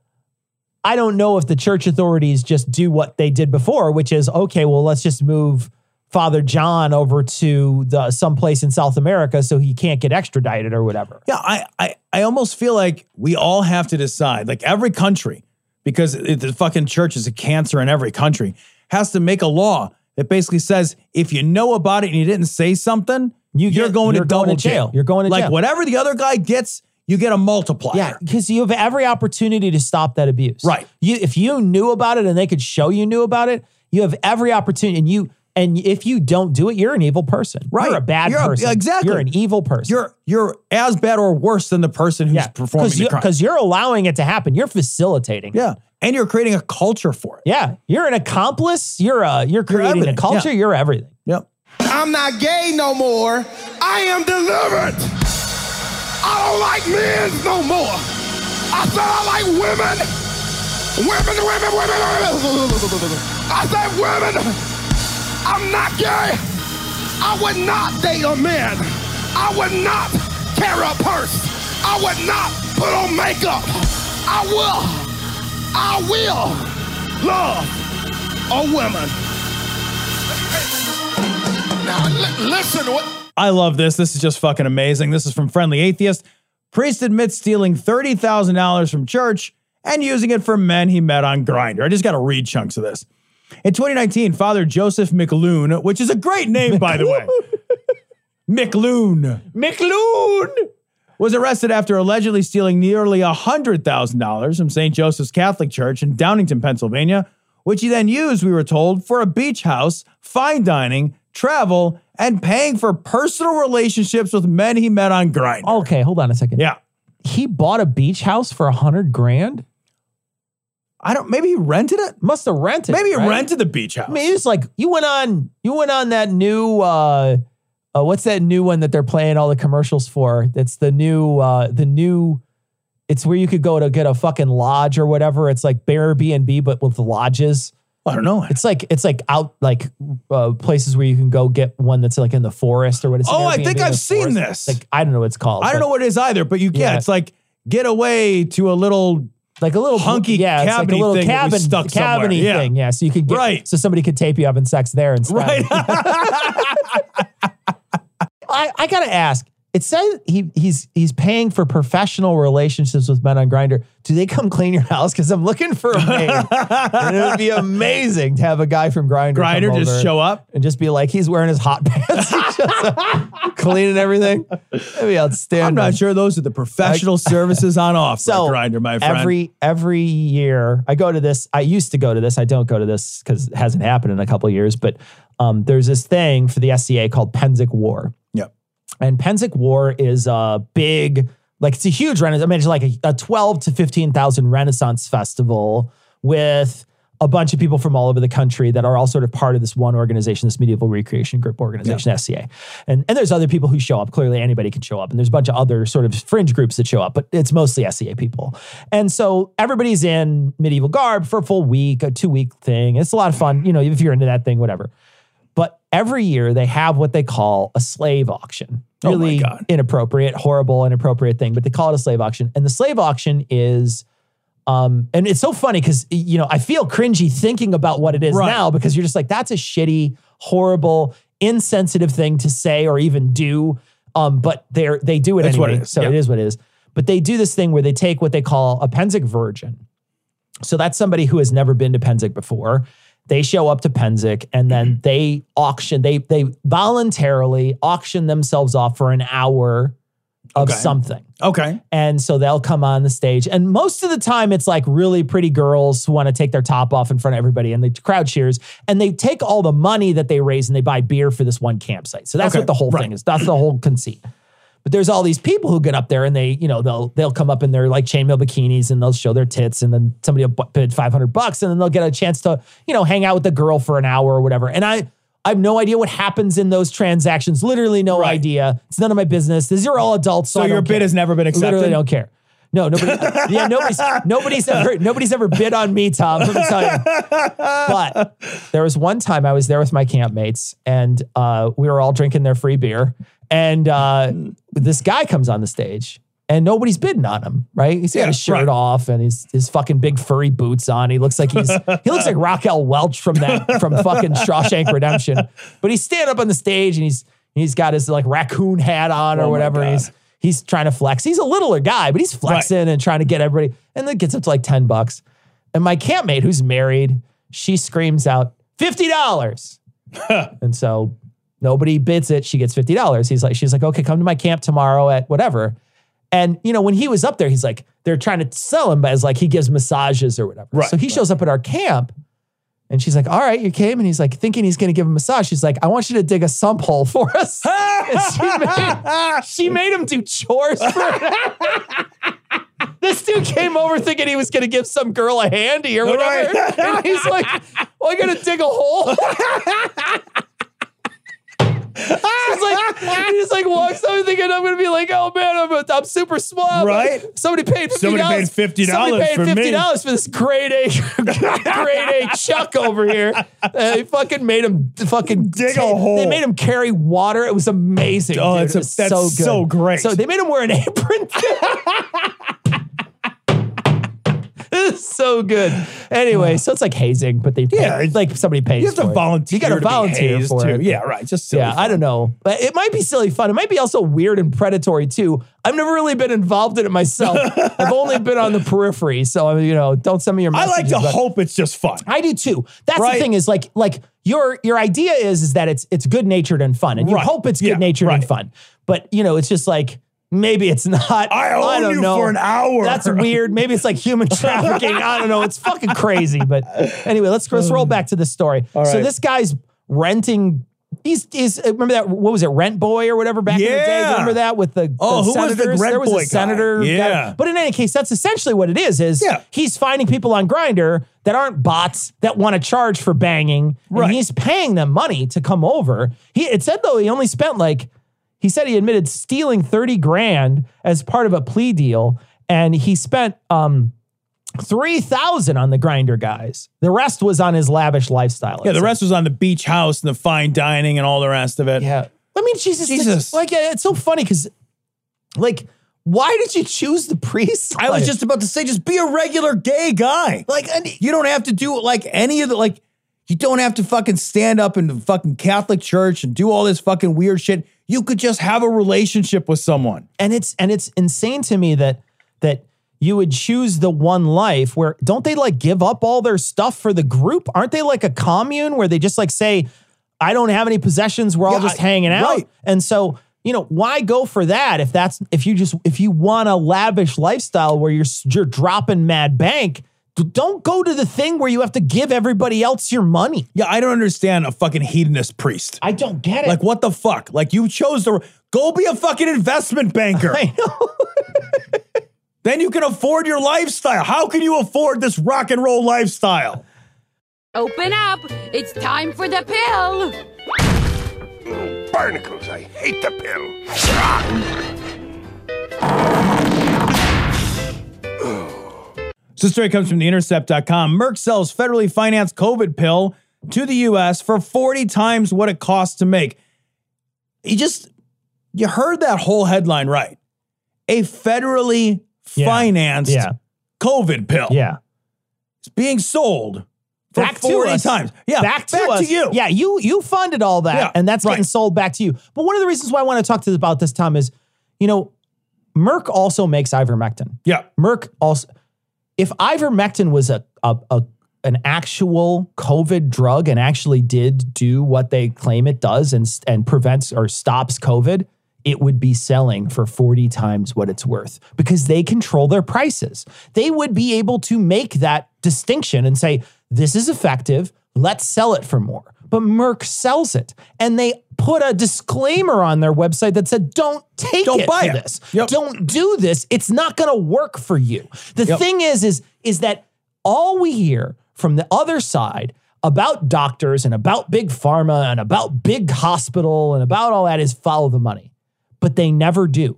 Speaker 5: I don't know if the church authorities just do what they did before, which is okay. Well, let's just move Father John over to the someplace in South America so he can't get extradited or whatever.
Speaker 4: Yeah, I, I, I almost feel like we all have to decide, like every country, because it, the fucking church is a cancer in every country, has to make a law that basically says if you know about it and you didn't say something,
Speaker 5: You
Speaker 4: are going
Speaker 5: you're
Speaker 4: to
Speaker 5: going
Speaker 4: double
Speaker 5: to jail.
Speaker 4: jail.
Speaker 5: You're going to
Speaker 4: like
Speaker 5: jail.
Speaker 4: whatever the other guy gets, you get a multiplier.
Speaker 5: Yeah, because you have every opportunity to stop that abuse.
Speaker 4: Right.
Speaker 5: You if you knew about it and they could show you knew about it, you have every opportunity and you And if you don't do it, you're an evil person.
Speaker 4: Right.
Speaker 5: You're a bad
Speaker 4: You're a-
Speaker 5: person.
Speaker 4: exactly.
Speaker 5: You're an evil person.
Speaker 4: You're you're as bad or worse than the person who's performing the crime.
Speaker 5: because you're allowing it to happen. You're facilitating.
Speaker 4: yeah, and you're creating a culture for it.
Speaker 5: Yeah. You're an accomplice. You're uh, a you're creating
Speaker 4: everything.
Speaker 5: a culture.
Speaker 4: Yeah.
Speaker 5: You're everything.
Speaker 4: Yep.
Speaker 9: I'm not gay no more. I am delivered. I don't like men no more. I said I like women. Women, women, women, women. I said women. I'm not gay. I would not date a man. I would not carry a purse. I would not put on makeup. I will. I will love a woman. Now li- listen what.
Speaker 4: I love this. This is just fucking amazing. This is from Friendly Atheist. Priest admits stealing $30,000 from church and using it for men he met on Grindr. I just got to read chunks of this. In 2019, Father Joseph McLoone, which is a great name, by the way, [LAUGHS] McLoone,
Speaker 5: McLoone.
Speaker 4: was arrested after allegedly stealing nearly $100,000 from St. Joseph's Catholic Church in Downingtown, Pennsylvania, which he then used, we were told, for a beach house, fine dining, travel, and paying for personal relationships with men he met on Grindr.
Speaker 5: Okay, hold on a second.
Speaker 4: Yeah.
Speaker 5: He bought a beach house for a hundred grand.
Speaker 4: I don't, maybe he rented it?
Speaker 5: Must have rented.
Speaker 4: Maybe he
Speaker 5: right?
Speaker 4: rented the beach house.
Speaker 5: I mean, it's like you went on you went on that new uh uh what's that new one that they're playing all the commercials for? That's the new uh the new it's where you could go to get a fucking lodge or whatever. It's like Airbnb but with lodges.
Speaker 4: I don't know.
Speaker 5: It's like it's like out like uh, places where you can go get one that's like in the forest or what is it?
Speaker 4: Oh, I think I've seen this.
Speaker 5: Like I don't know what it's called.
Speaker 4: I don't know what it is either, but you can.
Speaker 5: Yeah.
Speaker 4: It's like get away to a little
Speaker 5: like a little
Speaker 4: hunky
Speaker 5: yeah, it's like a little
Speaker 4: thing
Speaker 5: cabin
Speaker 4: stuck
Speaker 5: cabiny
Speaker 4: Yeah.
Speaker 5: thing. Yeah, so you could get
Speaker 4: Right.
Speaker 5: so somebody could tape you up in sex there instead.
Speaker 4: Right. [LAUGHS]
Speaker 5: I, I gotta ask. It says he he's he's paying for professional relationships with men on Grindr. Do they come clean your house? Because I'm looking for a maid, [LAUGHS] and it would be amazing to have a guy from Grindr
Speaker 4: Grindr just show up.
Speaker 5: and just be like he's wearing his hot pants, He shows up, cleaning everything. That'd be outstanding.
Speaker 4: I'm not sure those are the professional [LAUGHS] services on offer.
Speaker 5: So
Speaker 4: Grindr, my friend.
Speaker 5: every every year I go to this. I used to go to this. I don't go to this because it hasn't happened in a couple of years. But um, there's this thing for the SCA called Pennsic War. And Pennsic War is a big, like it's a huge Renaissance. I mean, it's like a, a 12 to 15,000 Renaissance festival with a bunch of people from all over the country that are all sort of part of this one organization, this medieval recreation group organization, SCA. And, and there's other people who show up. Clearly, anybody can show up. And there's a bunch of other sort of fringe groups that show up, but it's mostly SCA people. And so everybody's in medieval garb for a full week, a two week thing. It's a lot of fun, you know, if you're into that thing, whatever. Every year they have what they call a slave auction.
Speaker 4: Oh my
Speaker 5: Really
Speaker 4: God.
Speaker 5: inappropriate, horrible, inappropriate thing, but they call it a slave auction. And the slave auction is, um, and it's so funny because you know I feel cringy thinking about what it is
Speaker 4: Right.
Speaker 5: now because you're just like that's a shitty, horrible, insensitive thing to say or even do. Um, but they're they do it
Speaker 4: That's
Speaker 5: anyway,
Speaker 4: it
Speaker 5: so
Speaker 4: yeah.
Speaker 5: it is what it is. But they do this thing where they take what they call a Pennsic virgin. So that's somebody who has never been to Pennsic before. They show up to Pennsic and then
Speaker 4: Mm-hmm.
Speaker 5: they auction, they they voluntarily auction themselves off for an hour of
Speaker 4: Okay.
Speaker 5: something.
Speaker 4: okay.
Speaker 5: And so they'll come on the stage. And most of the time, it's like really pretty girls who want to take their top off in front of everybody and the crowd cheers. And they take all the money that they raise and they buy beer for this one campsite. So that's
Speaker 4: Okay,
Speaker 5: what the whole
Speaker 4: right.
Speaker 5: thing is. That's the whole conceit. But there's all these people who get up there and they, you know, they'll they'll come up in their like chainmail bikinis and they'll show their tits and then somebody will bid 500 bucks and then they'll get a chance to, you know, hang out with the girl for an hour or whatever. And I I have no idea what happens in those transactions. Literally no
Speaker 4: Right.
Speaker 5: idea. It's none of my business. These are all adults. So,
Speaker 4: So your bid
Speaker 5: care.
Speaker 4: has never been accepted?
Speaker 5: I literally don't care. No, nobody. [LAUGHS] yeah, nobody's nobody's ever nobody's ever bid on me, Tom. Let me tell you. But there was one time I was there with my campmates, and uh, we were all drinking their free beer, and uh, this guy comes on the stage. And nobody's bidding on him, right? He's got
Speaker 4: Yeah,
Speaker 5: his shirt
Speaker 4: right.
Speaker 5: off and his his fucking big furry boots on. He looks like he's he looks like Raquel Welch from that from fucking Shawshank Redemption. But he's standing up on the stage and he's he's got his like raccoon hat on
Speaker 4: Oh
Speaker 5: or
Speaker 4: my
Speaker 5: whatever. He's he's trying to flex. He's a littler guy, but he's flexing and trying to get everybody. And then it gets up to like 10 bucks. And my campmate, who's married, she screams out, $50. [LAUGHS] and so nobody bids it. She gets $50. He's like, she's like, okay, come to my camp tomorrow at whatever. And you know, when he was up there, he's like, they're trying to sell him but as like he gives massages or whatever.
Speaker 4: Right,
Speaker 5: so he shows up at our camp And she's like, all right, you came. And he's like, thinking he's going to give him a massage. She's like, I want you to dig a sump hole for us. [LAUGHS] she made, she made him do chores for [LAUGHS] This dude came over thinking he was going to give some girl a handy or whatever.
Speaker 4: Right.
Speaker 5: and he's like, well, I got to dig a hole. [LAUGHS] [LAUGHS] He's like, he just like walks up thinking I'm gonna be like, oh man, I'm, I'm super small.
Speaker 4: Right.
Speaker 5: Somebody paid $50.
Speaker 4: Somebody paid $50
Speaker 5: Somebody paid
Speaker 4: for
Speaker 5: fifty dollars for this grade A, [LAUGHS] grade A Chuck over here. They fucking made him fucking
Speaker 4: Dig a hole.
Speaker 5: They made him carry water. It was amazing.
Speaker 4: Oh,
Speaker 5: dude.
Speaker 4: it's a- that's
Speaker 5: so, good.
Speaker 4: so great.
Speaker 5: So they made him wear an apron. [LAUGHS] It's [LAUGHS] so good. Anyway, so it's like hazing, but they pay,
Speaker 4: Yeah, it's-
Speaker 5: like somebody pays.
Speaker 4: You have to
Speaker 5: it.
Speaker 4: volunteer.
Speaker 5: You got to volunteer for
Speaker 4: too.
Speaker 5: it.
Speaker 4: Yeah, right. Just silly
Speaker 5: Yeah, I don't know. But it might be silly fun. It might be also weird and predatory too. I've never really been involved in it myself. [LAUGHS] I've only been on the periphery. So, I mean, you know, don't send me your
Speaker 4: I like to hope it's just fun.
Speaker 5: I do too. That's
Speaker 4: Right.
Speaker 5: the thing is like, like your, your idea is, is that it's, it's good natured and fun and you
Speaker 4: Right.
Speaker 5: hope it's good natured and
Speaker 4: right.
Speaker 5: fun. But you know, it's just like, maybe it's not.
Speaker 4: I own
Speaker 5: don't
Speaker 4: you
Speaker 5: know.
Speaker 4: for an hour.
Speaker 5: That's weird. Maybe it's like human [LAUGHS] trafficking. I don't know. It's fucking crazy. But anyway, let's let's roll back to the story. So this guy's renting. He's he's uh, remember that what was it Rent Boy or whatever back in the day? Remember that with the,
Speaker 4: Oh,
Speaker 5: the
Speaker 4: who was the
Speaker 5: senators?
Speaker 4: Rent
Speaker 5: there was
Speaker 4: Boy
Speaker 5: a
Speaker 4: guy?
Speaker 5: senator.
Speaker 4: Yeah.
Speaker 5: But in any case, that's essentially what it is. Is
Speaker 4: Yeah.
Speaker 5: he's finding people on Grindr that aren't bots that want to charge for banging,
Speaker 4: Right.
Speaker 5: and he's paying them money to come over. He it said though he only spent like he said he admitted stealing 30 grand as part of a plea deal and he spent um 3000 on the Grindr guys the rest was on his lavish lifestyle
Speaker 4: Yeah, the rest was on the beach house and the fine dining and all the rest of it.
Speaker 5: yeah i mean jesus
Speaker 4: Jesus.
Speaker 5: like it's so funny because like why did you choose the priest
Speaker 4: I was just about to say, just be a regular gay guy. Like, and you don't have to do like any of the like. You don't have to fucking stand up in the fucking Catholic church and do all this fucking weird shit. You could just have a relationship with someone.
Speaker 5: and it's and it's insane to me that that you would choose the one life where don't they like give up all their stuff for the group? Aren't they like a commune where they just like say, I don't have any possessions, we're all just
Speaker 4: I-
Speaker 5: hanging out?
Speaker 4: right.
Speaker 5: And so, you know, why go for that if that's if you just if you want a lavish lifestyle where you're you're dropping mad bank, don't go to the thing where you have to give everybody else your money.
Speaker 4: Yeah, I don't understand a fucking hedonist priest.
Speaker 5: I don't get it.
Speaker 4: Like, what the fuck? Like, you chose to go be a fucking investment banker. [LAUGHS]
Speaker 5: I know. [LAUGHS]
Speaker 4: then you can afford your lifestyle. How can you afford this rock and roll lifestyle?
Speaker 10: Open up! It's time for the pill!
Speaker 9: Barnacles, I hate the pill. [LAUGHS]
Speaker 4: So this story comes from theintercept.com. Merck sells federally financed COVID pill to the US for 40 times what it costs to make. You just you heard that whole headline right. A federally
Speaker 5: Yeah.
Speaker 4: financed
Speaker 5: Yeah.
Speaker 4: COVID pill.
Speaker 5: Yeah.
Speaker 4: It's being sold for
Speaker 5: back
Speaker 4: 40
Speaker 5: to us.
Speaker 4: times. Yeah,
Speaker 5: back to
Speaker 4: back
Speaker 5: us.
Speaker 4: to you.
Speaker 5: Yeah, you you funded all that,
Speaker 4: Yeah,
Speaker 5: and that's getting sold back to you. But one of the reasons why I want to talk to about this, Tom, is you know, Merck also makes ivermectin.
Speaker 4: Yeah.
Speaker 5: Merck also, if ivermectin was a a, a an actual COVID drug and actually did do what they claim it does and and prevents or stops COVID, it would be selling for 40 times what it's worth because they control their prices. They would be able to make that distinction and say, this is effective, let's sell it for more. But Merck sells it and they put a disclaimer on their website that said, don't take
Speaker 4: Don't
Speaker 5: it
Speaker 4: buy it.
Speaker 5: this.
Speaker 4: Yep.
Speaker 5: Don't do this. It's not going to work for you. The
Speaker 4: Yep.
Speaker 5: thing is, is, is that all we hear from the other side about doctors and about big pharma and about big hospital and about all that is follow the money, but they never do.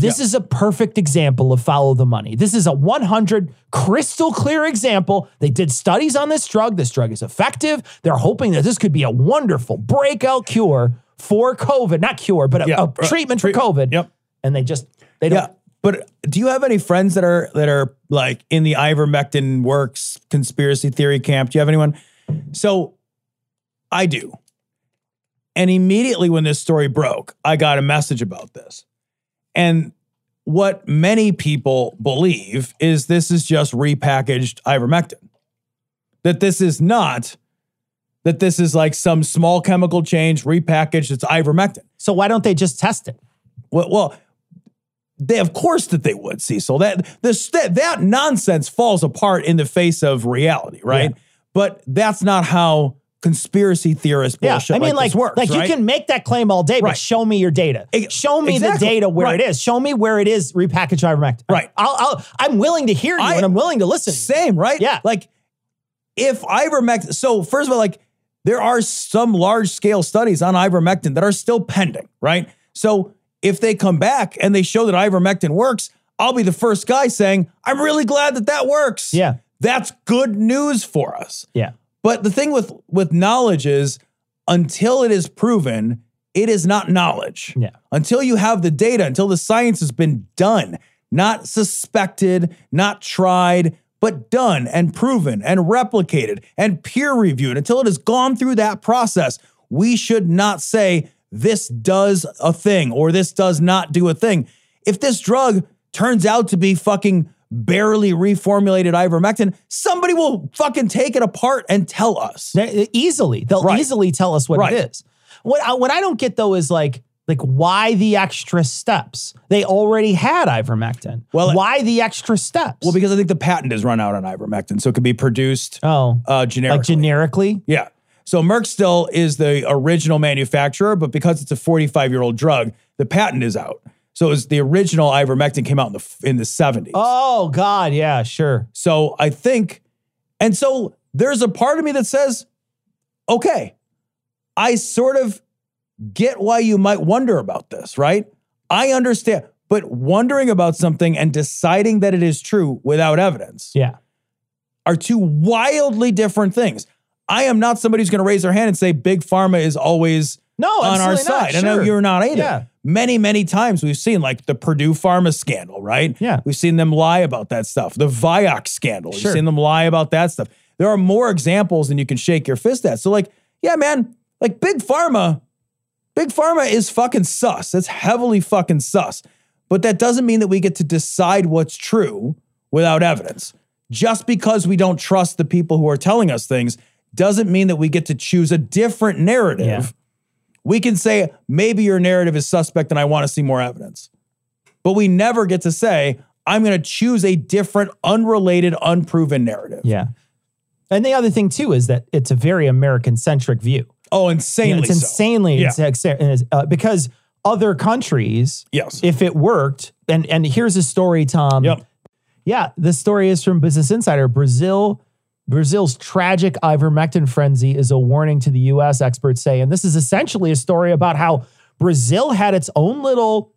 Speaker 5: This is a perfect example of follow the money. This is a 100 crystal clear example. They did studies on this drug. This drug is effective. They're hoping that this could be a wonderful breakout cure for COVID, not cure, but a,
Speaker 4: Yeah,
Speaker 5: a treatment for COVID.
Speaker 4: Yep.
Speaker 5: And they just, they don't.
Speaker 4: Yeah. But do you have any friends that are that are like in the ivermectin works conspiracy theory camp? Do you have anyone? So I do. And immediately when this story broke, I got a message about this. And what many people believe is this is just repackaged ivermectin. That this is not that this is like some small chemical change repackaged it's ivermectin.
Speaker 5: So why don't they just test it?
Speaker 4: Well, well, they of course that they would, Cecil. That this that, that nonsense falls apart in the face of reality, right?
Speaker 5: Yeah.
Speaker 4: but that's not how conspiracy theorists
Speaker 5: Yeah,
Speaker 4: bullshit
Speaker 5: I mean,
Speaker 4: like,
Speaker 5: like,
Speaker 4: works.
Speaker 5: like
Speaker 4: right?
Speaker 5: you can make that claim all day, but
Speaker 4: Right.
Speaker 5: show me your data. Show me
Speaker 4: exactly.
Speaker 5: the data where
Speaker 4: Right.
Speaker 5: it is. Show me where it is repackaged ivermectin.
Speaker 4: Right.
Speaker 5: I'll, I'll, I'm willing to hear you
Speaker 4: I-
Speaker 5: and I'm willing to listen.
Speaker 4: Same, right?
Speaker 5: Yeah.
Speaker 4: Like if ivermectin, so first of all, like there are some large scale studies on ivermectin that are still pending, right? So if they come back and they show that ivermectin works, I'll be the first guy saying, I'm really glad that that works.
Speaker 5: Yeah.
Speaker 4: That's good news for us.
Speaker 5: Yeah.
Speaker 4: But the thing with with knowledge is until it is proven, it is not knowledge.
Speaker 5: Yeah.
Speaker 4: Until you have the data, until the science has been done, not suspected, not tried, but done and proven and replicated and peer reviewed, until it has gone through that process, we should not say this does a thing or this does not do a thing. If this drug turns out to be fucking barely reformulated ivermectin, somebody will fucking take it apart and tell us.
Speaker 5: They- easily. They'll
Speaker 4: Right.
Speaker 5: easily tell us what
Speaker 4: Right.
Speaker 5: it is. What I, what I don't get though is like like why the extra steps? They already had ivermectin.
Speaker 4: Well,
Speaker 5: why the extra steps?
Speaker 4: Well, because I think the patent is run out on ivermectin, so it can be produced
Speaker 5: oh,
Speaker 4: uh, generically.
Speaker 5: like generically.
Speaker 4: Yeah. So Merck still is the original manufacturer, but because it's a 45 year old drug, the patent is out. So it was the original ivermectin came out in the in the 70s.
Speaker 5: Oh God, yeah, sure.
Speaker 4: So I think, and so there's a part of me that says, okay, I sort of get why you might wonder about this, right? I understand, but wondering about something and deciding that it is true without evidence
Speaker 5: Yeah.
Speaker 4: are two wildly different things. I am not somebody who's going to raise their hand and say big pharma is always
Speaker 5: No,
Speaker 4: on our side. I know you're not either.
Speaker 5: Yeah.
Speaker 4: Many, many times we've seen like the Purdue Pharma scandal, right?
Speaker 5: Yeah.
Speaker 4: We've seen them lie about that stuff. The Vioxx scandal,
Speaker 5: Sure.
Speaker 4: we've seen them lie about that stuff. There are more examples than you can shake your fist at. So, like, yeah, man, like big pharma, big pharma is fucking sus. It's heavily fucking sus. But that doesn't mean that we get to decide what's true without evidence. Just because we don't trust the people who are telling us things doesn't mean that we get to choose a different narrative.
Speaker 5: Yeah.
Speaker 4: We can say, maybe your narrative is suspect and I want to see more evidence. But we never get to say, I'm going to choose a different, unrelated, unproven narrative.
Speaker 5: Yeah. And the other thing too is that it's a very American centric view.
Speaker 4: Oh,
Speaker 5: You
Speaker 4: insanely
Speaker 5: know, it's
Speaker 4: so.
Speaker 5: insanely
Speaker 4: Yeah.
Speaker 5: it's, it's, uh, because other countries,
Speaker 4: Yes.
Speaker 5: if it worked, and and here's a story, Tom.
Speaker 4: Yep.
Speaker 5: Yeah, this story is from Business Insider. Brazil, Brazil's tragic ivermectin frenzy is a warning to the U.S. Experts say, and this is essentially a story about how Brazil had its own little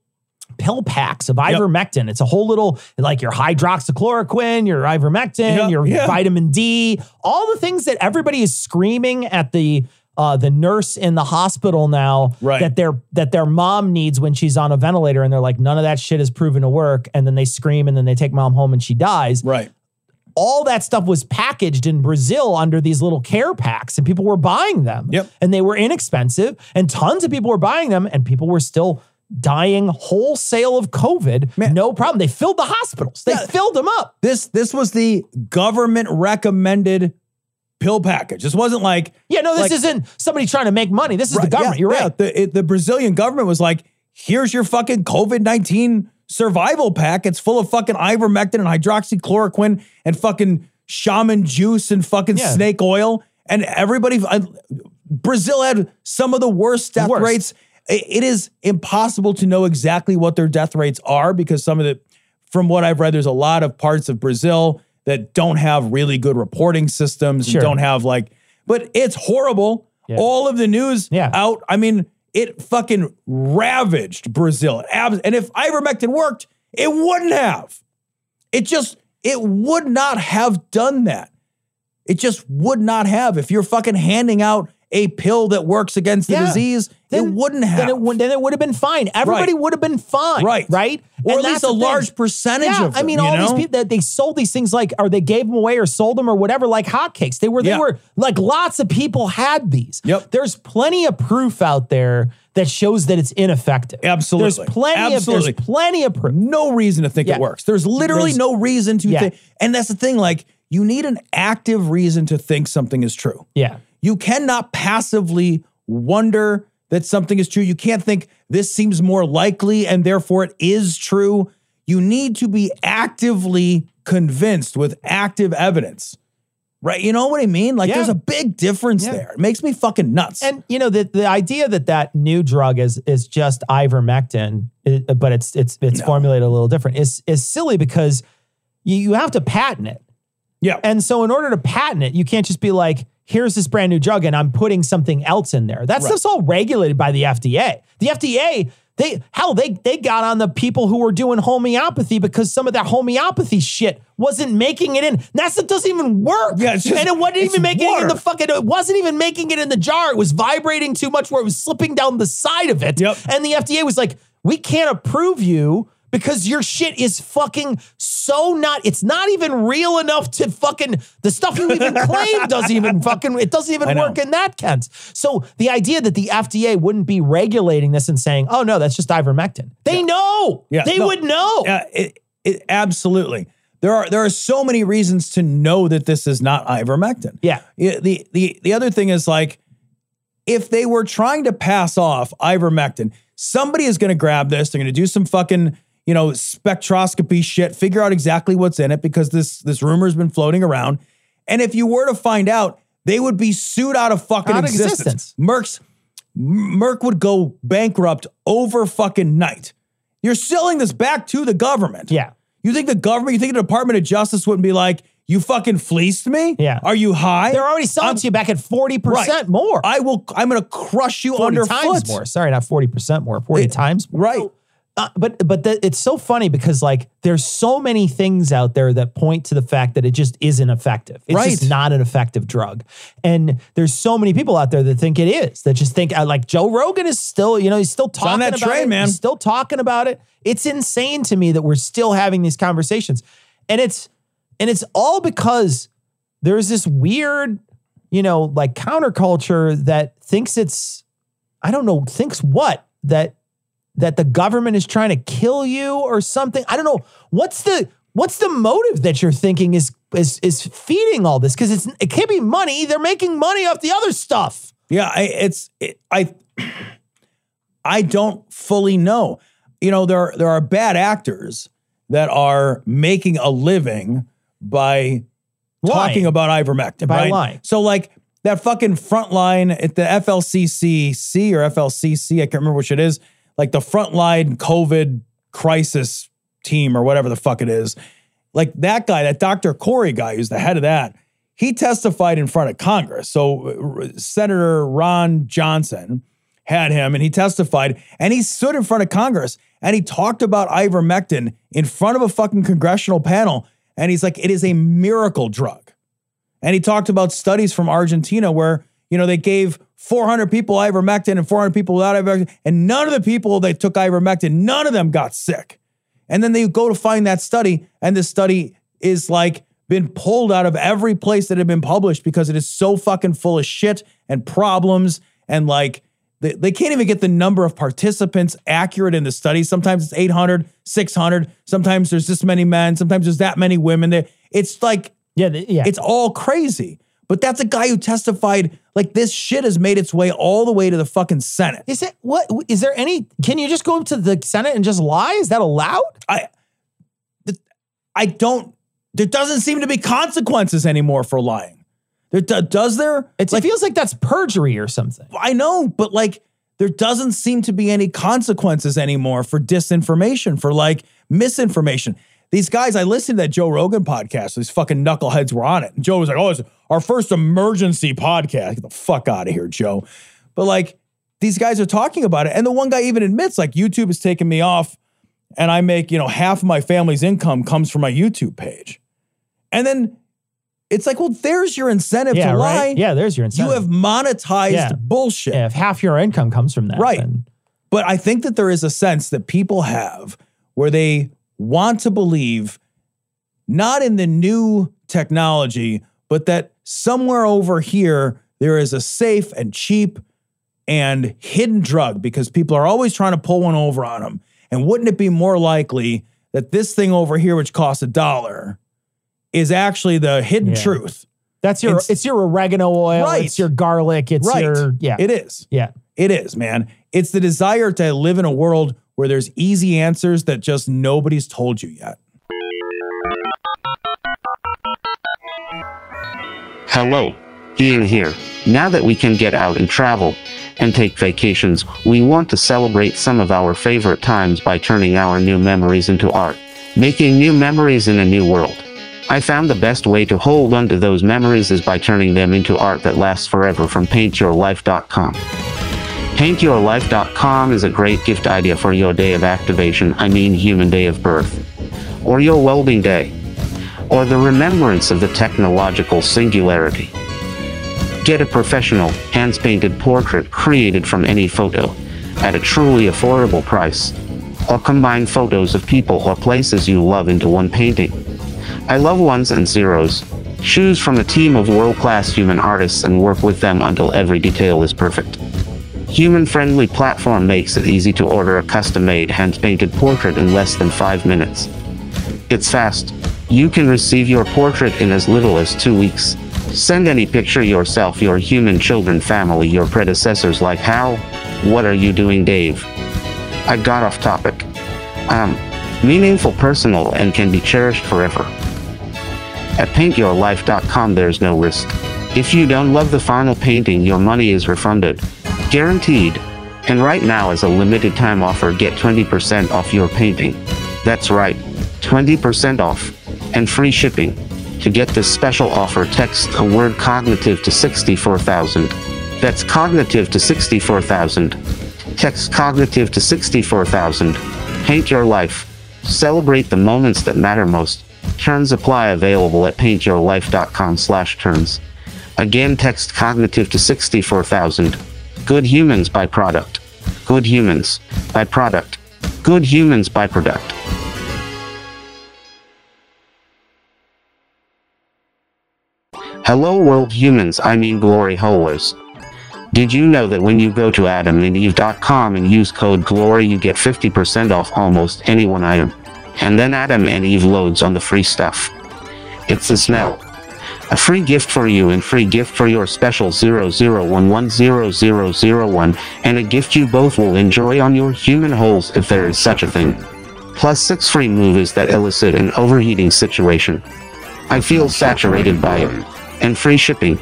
Speaker 5: pill packs of ivermectin. It's a whole little like your hydroxychloroquine, your ivermectin,
Speaker 4: Yeah,
Speaker 5: your
Speaker 4: yeah.
Speaker 5: vitamin D, all the things that everybody is screaming at the uh, the nurse in the hospital now
Speaker 4: Right.
Speaker 5: that their that their mom needs when she's on a ventilator, and they're like, none of that shit is proven to work, and then they scream, and then they take mom home, and she dies
Speaker 4: Right.
Speaker 5: All that stuff was packaged in Brazil under these little care packs, and people were buying them.
Speaker 4: Yep.
Speaker 5: And they were inexpensive, and tons of people were buying them, and people were still dying wholesale of COVID.
Speaker 4: Man.
Speaker 5: no problem. They filled the hospitals. They
Speaker 4: Yeah.
Speaker 5: filled them up.
Speaker 4: This this was the government recommended pill package. This wasn't like
Speaker 5: Yeah, no, this
Speaker 4: Like-
Speaker 5: isn't somebody trying to make money. This is the government.
Speaker 4: yeah,
Speaker 5: You're
Speaker 4: yeah.
Speaker 5: right.
Speaker 4: The, it- the Brazilian government was like, here's your fucking COVID 19 survival pack. It's full of fucking ivermectin and hydroxychloroquine and fucking shaman juice and fucking
Speaker 5: Yeah.
Speaker 4: snake oil. And everybody, I, Brazil had some of the worst death
Speaker 5: Worst.
Speaker 4: rates. I- it is impossible to know exactly what their death rates are because some of the, from what I've read, there's a lot of parts of Brazil that don't have really good reporting systems
Speaker 5: Sure.
Speaker 4: and don't have like, but it's horrible.
Speaker 5: Yeah.
Speaker 4: All of the news
Speaker 5: Yeah.
Speaker 4: out. I mean, it fucking ravaged Brazil. And if ivermectin worked, it wouldn't have. It just, it would not have done that. It just would not have. If you're fucking handing out a pill that works against the
Speaker 5: Yeah.
Speaker 4: disease, it wouldn't have.
Speaker 5: Then it, would, then it would have been fine. Everybody
Speaker 4: Right.
Speaker 5: would have been fine.
Speaker 4: Right.
Speaker 5: Right.
Speaker 4: or
Speaker 5: And
Speaker 4: at least a
Speaker 5: the thing.
Speaker 4: large percentage
Speaker 5: Yeah,
Speaker 4: of them.
Speaker 5: I mean, all
Speaker 4: know?
Speaker 5: these people that they sold these things like, or they gave them away or sold them or whatever, like hotcakes. They were, they
Speaker 4: Yeah.
Speaker 5: were like lots of people had these.
Speaker 4: Yep.
Speaker 5: There's plenty of proof out there that shows that it's ineffective.
Speaker 4: Absolutely.
Speaker 5: There's plenty
Speaker 4: Absolutely.
Speaker 5: of there's plenty of proof.
Speaker 4: no reason to think it works. There's literally
Speaker 5: There's-
Speaker 4: no reason to think. And that's the thing. Like, you need an active reason to think something is true.
Speaker 5: Yeah.
Speaker 4: You cannot passively wonder that something is true. You can't think this seems more likely and therefore it is true. You need to be actively convinced with active evidence. Right? You know what I mean? Like
Speaker 5: Yeah.
Speaker 4: there's a big difference
Speaker 5: Yeah.
Speaker 4: there. It makes me fucking nuts.
Speaker 5: And you know the the idea that that new drug is is just ivermectin, it- but it's it's it's formulated a little different is is silly because you you have to patent it.
Speaker 4: Yeah.
Speaker 5: And so in order to patent it, you can't just be like, here's this brand new drug and I'm putting something else in there. That stuff's all regulated by the FDA. The FDA, they hell, they they got on the people who were doing homeopathy because some of that homeopathy shit wasn't making it in. That stuff doesn't even work.
Speaker 4: Yeah, just-
Speaker 5: and it wasn't even making it in the fucking it wasn't even making it in the jar. It was vibrating too much where it was slipping down the side of it.
Speaker 4: Yep.
Speaker 5: And the FDA was like, we can't approve you because your shit is fucking so not, it's not even real enough to fucking, the stuff you even [LAUGHS] claim doesn't even fucking, it doesn't even work in that sense. So the idea that the FDA wouldn't be regulating this and saying, oh no, that's just ivermectin. They know.
Speaker 4: Yeah,
Speaker 5: they
Speaker 4: no.
Speaker 5: would know.
Speaker 4: Yeah, it, it absolutely. There are there are so many reasons to know that this is not ivermectin.
Speaker 5: Yeah.
Speaker 4: Yeah, The the the other thing is like if they were trying to pass off ivermectin, somebody is going to grab this. They're going to do some fucking you know spectroscopy shit, figure out exactly what's in it because this this rumor's been floating around. And if you were to find out, they would be sued out of fucking
Speaker 5: Out
Speaker 4: existence.
Speaker 5: existence.
Speaker 4: Merck's Merck would go bankrupt over fucking night. You're selling this back to the government.
Speaker 5: Yeah.
Speaker 4: You think the government, you think the Department of Justice wouldn't be like, you fucking fleeced me?
Speaker 5: Yeah.
Speaker 4: Are you high?
Speaker 5: They're already selling
Speaker 4: I'm-
Speaker 5: to you back at 40%
Speaker 4: Right.
Speaker 5: more.
Speaker 4: I will, I'm going to crush you
Speaker 5: 40
Speaker 4: underfoot.
Speaker 5: times more. Sorry, not 40% more, 40
Speaker 4: It-
Speaker 5: times more.
Speaker 4: Right.
Speaker 5: Uh, but but the, it's so funny because like there's so many things out there that point to the fact that it just isn't effective. It's
Speaker 4: Right.
Speaker 5: just not an effective drug. And there's so many people out there that think it is. That just think uh, like Joe Rogan is still, you know, he's still talking about
Speaker 4: train,
Speaker 5: it.
Speaker 4: man.
Speaker 5: He's still talking about it. It's insane to me that we're still having these conversations. And it's and it's all because there's this weird, you know, like counterculture that thinks it's I don't know, thinks what? That that the government is trying to kill you or something. I don't know. What's the what's the motive that you're thinking is is is feeding all this? Because it's it can't be money. They're making money off the other stuff.
Speaker 4: Yeah, I, it's it, I [CLEARS THROAT] I don't fully know. You know, there there are bad actors that are making a living by talking
Speaker 5: Lying.
Speaker 4: about ivermectin.
Speaker 5: By
Speaker 4: right?
Speaker 5: lying.
Speaker 4: So like that fucking frontline at the FLCCC or FLCC, I can't remember which it is, like the frontline COVID crisis team or whatever the fuck it is. Like that guy, that Dr. Kory guy, who's the head of that, he testified in front of Congress. So uh, Senator Ron Johnson had him and he testified and he stood in front of Congress and he talked about ivermectin in front of a fucking congressional panel. And he's like, it is a miracle drug. And he talked about studies from Argentina where, you know, they gave 400 people ivermectin and 400 people without ivermectin. And none of the people that took ivermectin, none of them got sick. And then they go to find that study, and the study is like been pulled out of every place that had been published because it is so fucking full of shit and problems. And like, they, they can't even get the number of participants accurate in the study. Sometimes it's 800, 600. Sometimes there's this many men. Sometimes there's that many women. There, It's like,
Speaker 5: Yeah, th- yeah.
Speaker 4: it's all crazy. But that's a guy who testified like this shit has made its way all the way to the fucking Senate.
Speaker 5: is it what is there any can you just go up to the Senate and just lie? Is that allowed?
Speaker 4: I, I don't. There doesn't seem to be consequences anymore for lying. There does there?
Speaker 5: It's, it feels like that's perjury or something.
Speaker 4: I know, but like there doesn't seem to be any consequences anymore for disinformation, for like misinformation. These guys, I listened to that Joe Rogan podcast. These fucking knuckleheads were on it. And Joe was like, oh, it's our first emergency podcast. Get the fuck out of here, Joe. But like these guys are talking about it. And the one guy even admits, like, YouTube has taken me off and I make, you know, half of my family's income comes from my YouTube page. And then it's like, well, there's your incentive
Speaker 5: Yeah,
Speaker 4: to lie.
Speaker 5: right. Yeah, there's your incentive.
Speaker 4: You have monetized
Speaker 5: Yeah.
Speaker 4: bullshit.
Speaker 5: Yeah, if half your income comes from that,
Speaker 4: Right.
Speaker 5: then-
Speaker 4: But I think that there is a sense that people have where they want to believe not in the new technology, but that somewhere over here there is a safe and cheap and hidden drug because people are always trying to pull one over on them. And wouldn't it be more likely that this thing over here, which costs a dollar, is actually the hidden
Speaker 5: Yeah.
Speaker 4: truth?
Speaker 5: That's your
Speaker 4: It's-
Speaker 5: it's, your oregano oil,
Speaker 4: Right.
Speaker 5: it's your garlic, it's
Speaker 4: right.
Speaker 5: your yeah.
Speaker 4: It is.
Speaker 5: Yeah.
Speaker 4: It is, man. It's the desire to live in a world where there's easy answers that just nobody's told you yet.
Speaker 11: Hello, Ian here. Now that we can get out and travel and take vacations, we want to celebrate some of our favorite times by turning our new memories into art, making new memories in a new world. I found the best way to hold onto those memories is by turning them into art that lasts forever from paintyourlife.com. Paintyourlife.com is a great gift idea for your day of activation, I mean human day of birth, or your well-being day, or the remembrance of the technological singularity. Get a professional, hands-painted portrait created from any photo at a truly affordable price, or combine photos of people or places you love into one painting. I love ones and zeros. Choose from a team of world-class human artists and work with them until every detail is perfect. Human-friendly platform makes it easy to order a custom-made hand-painted portrait in less than 5 minutes. It's fast. You can receive your portrait in as little as 2 weeks. Send any picture yourself, your human children, family, your predecessors like how? What are you doing, Dave? I got off topic. Um, meaningful, personal, and can be cherished forever. At paintyourlife.com, there's no risk. If you don't love the final painting, your money is refunded. Guaranteed. And right now, as a limited time offer, get 20% off your painting. That's right, 20% off. And free shipping. To get this special offer, text the word cognitive to 64000. That's cognitive to 64000. Text cognitive to 64000. Paint your life. Celebrate the moments that matter most. Terms apply available at paintyourlife.com slash terms. Again, text cognitive to 64000. Good humans by product. Good humans by product. Good humans by product. Hello world humans, I mean glory holes. Did you know that when you go to adamandeve.com and use code GLORY you get 50% off almost any one item? And then Adam and Eve loads on the free stuff. It's a smell. A free gift for you and free gift for your special 001100001 and a gift you both will enjoy on your human holes if there is such a thing. Plus 6 free movies that elicit an overheating situation. I feel saturated by it. And free shipping.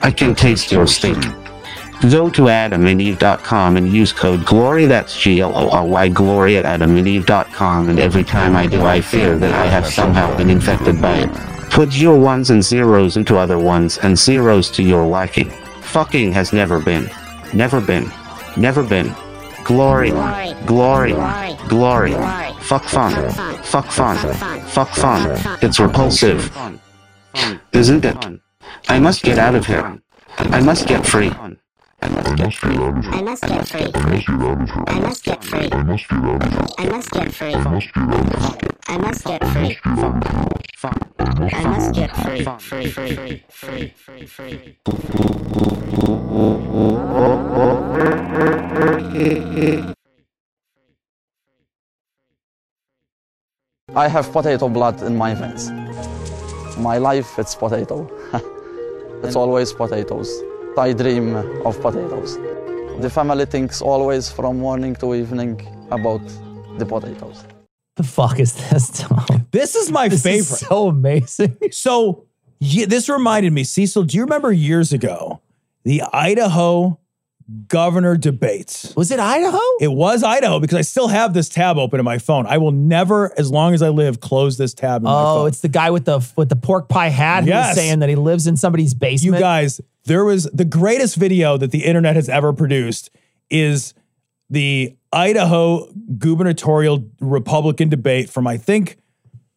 Speaker 11: I can taste your stink. Go to adamandeve.com and use code GLORY, that's G-L-O-R-Y, GLORY at adamandeve.com, and every time I do I fear that I have somehow been infected by it. Put your ones and zeros into other ones and zeros to your liking. Fucking has never been. Never been. Never been. Glory. Glory. Glory. Fuck fun. Fuck fun. Fuck fun. It's repulsive. Isn't it? I must get out of here. I must get free.
Speaker 12: I must get free. I must get free. I must get free. I must get out of here. I must get free. I must get out of here. I must get free. I must get free. Free, free, free, free, free, free.
Speaker 13: I have potato blood in my veins. My life, it's potato. it's always potatoes. I dream of potatoes. The family thinks always from morning to evening about the potatoes.
Speaker 5: The fuck is this, Tom?
Speaker 4: This is my
Speaker 5: This
Speaker 4: favorite.
Speaker 5: is so amazing.
Speaker 4: So yeah, this reminded me, Cecil. Do you remember years ago the Idaho governor debates?
Speaker 5: Was it Idaho?
Speaker 4: It was Idaho because I still have this tab open in my phone. I will never, as long as I live, close this tab in my
Speaker 5: Oh,
Speaker 4: phone.
Speaker 5: it's the guy with the with the pork pie hat who
Speaker 4: Yes.
Speaker 5: was saying that he lives in somebody's basement.
Speaker 4: You guys, there was the greatest video that the internet has ever produced is the Idaho gubernatorial Republican debate from I think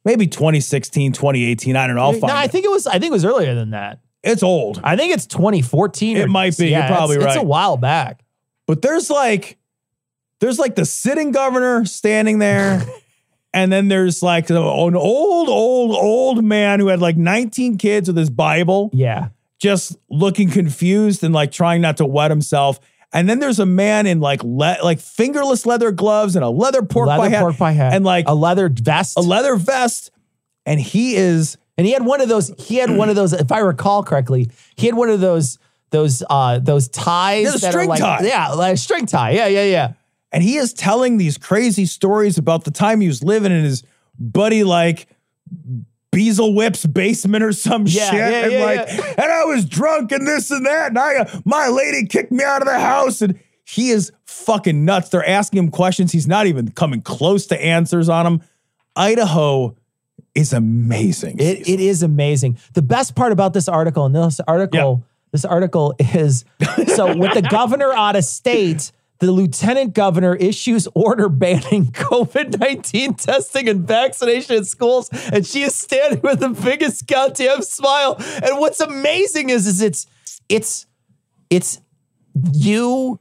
Speaker 4: maybe 2016, 2018. I don't know. I'll
Speaker 5: no,
Speaker 4: find
Speaker 5: I
Speaker 4: it.
Speaker 5: think it was. I think it was earlier than that.
Speaker 4: It's old.
Speaker 5: I think it's 2014.
Speaker 4: It
Speaker 5: or-
Speaker 4: might be. You're probably
Speaker 5: it's, It's a while back.
Speaker 4: But there's like there's like the sitting governor standing there. [LAUGHS] and then there's like an old, old, old man who had like 19 kids with his Bible.
Speaker 5: Yeah.
Speaker 4: Just looking confused and like trying not to wet himself. And then there's a man in like le- like fingerless leather gloves and a leather pork
Speaker 5: leather
Speaker 4: pie hat
Speaker 5: pork pie hat
Speaker 4: and like
Speaker 5: a leather vest,
Speaker 4: a leather vest, and he is
Speaker 5: and he had one of those. He had one of those. If I recall correctly, he had one of those those uh those ties.
Speaker 4: Yeah,
Speaker 5: that are
Speaker 4: string
Speaker 5: like,
Speaker 4: tie.
Speaker 5: Yeah, like a string tie. Yeah, yeah, yeah.
Speaker 4: and he is telling these crazy stories about the time he was living in his buddy like Beazle Whip's basement or some
Speaker 5: Yeah,
Speaker 4: shit.
Speaker 5: yeah,
Speaker 4: and
Speaker 5: yeah,
Speaker 4: like, and I was drunk and this and that. And I, uh, my lady kicked me out of the house. And he is fucking nuts. They're asking him questions. He's not even coming close to answers on them. Idaho is amazing.
Speaker 5: It, it is amazing. The best part about this article, and this article, this article is so with the governor out of state, the lieutenant governor issues order banning [LAUGHS] COVID 19 testing and vaccination in schools, and she is standing with the biggest goddamn smile. And what's amazing is, is it's it's it's you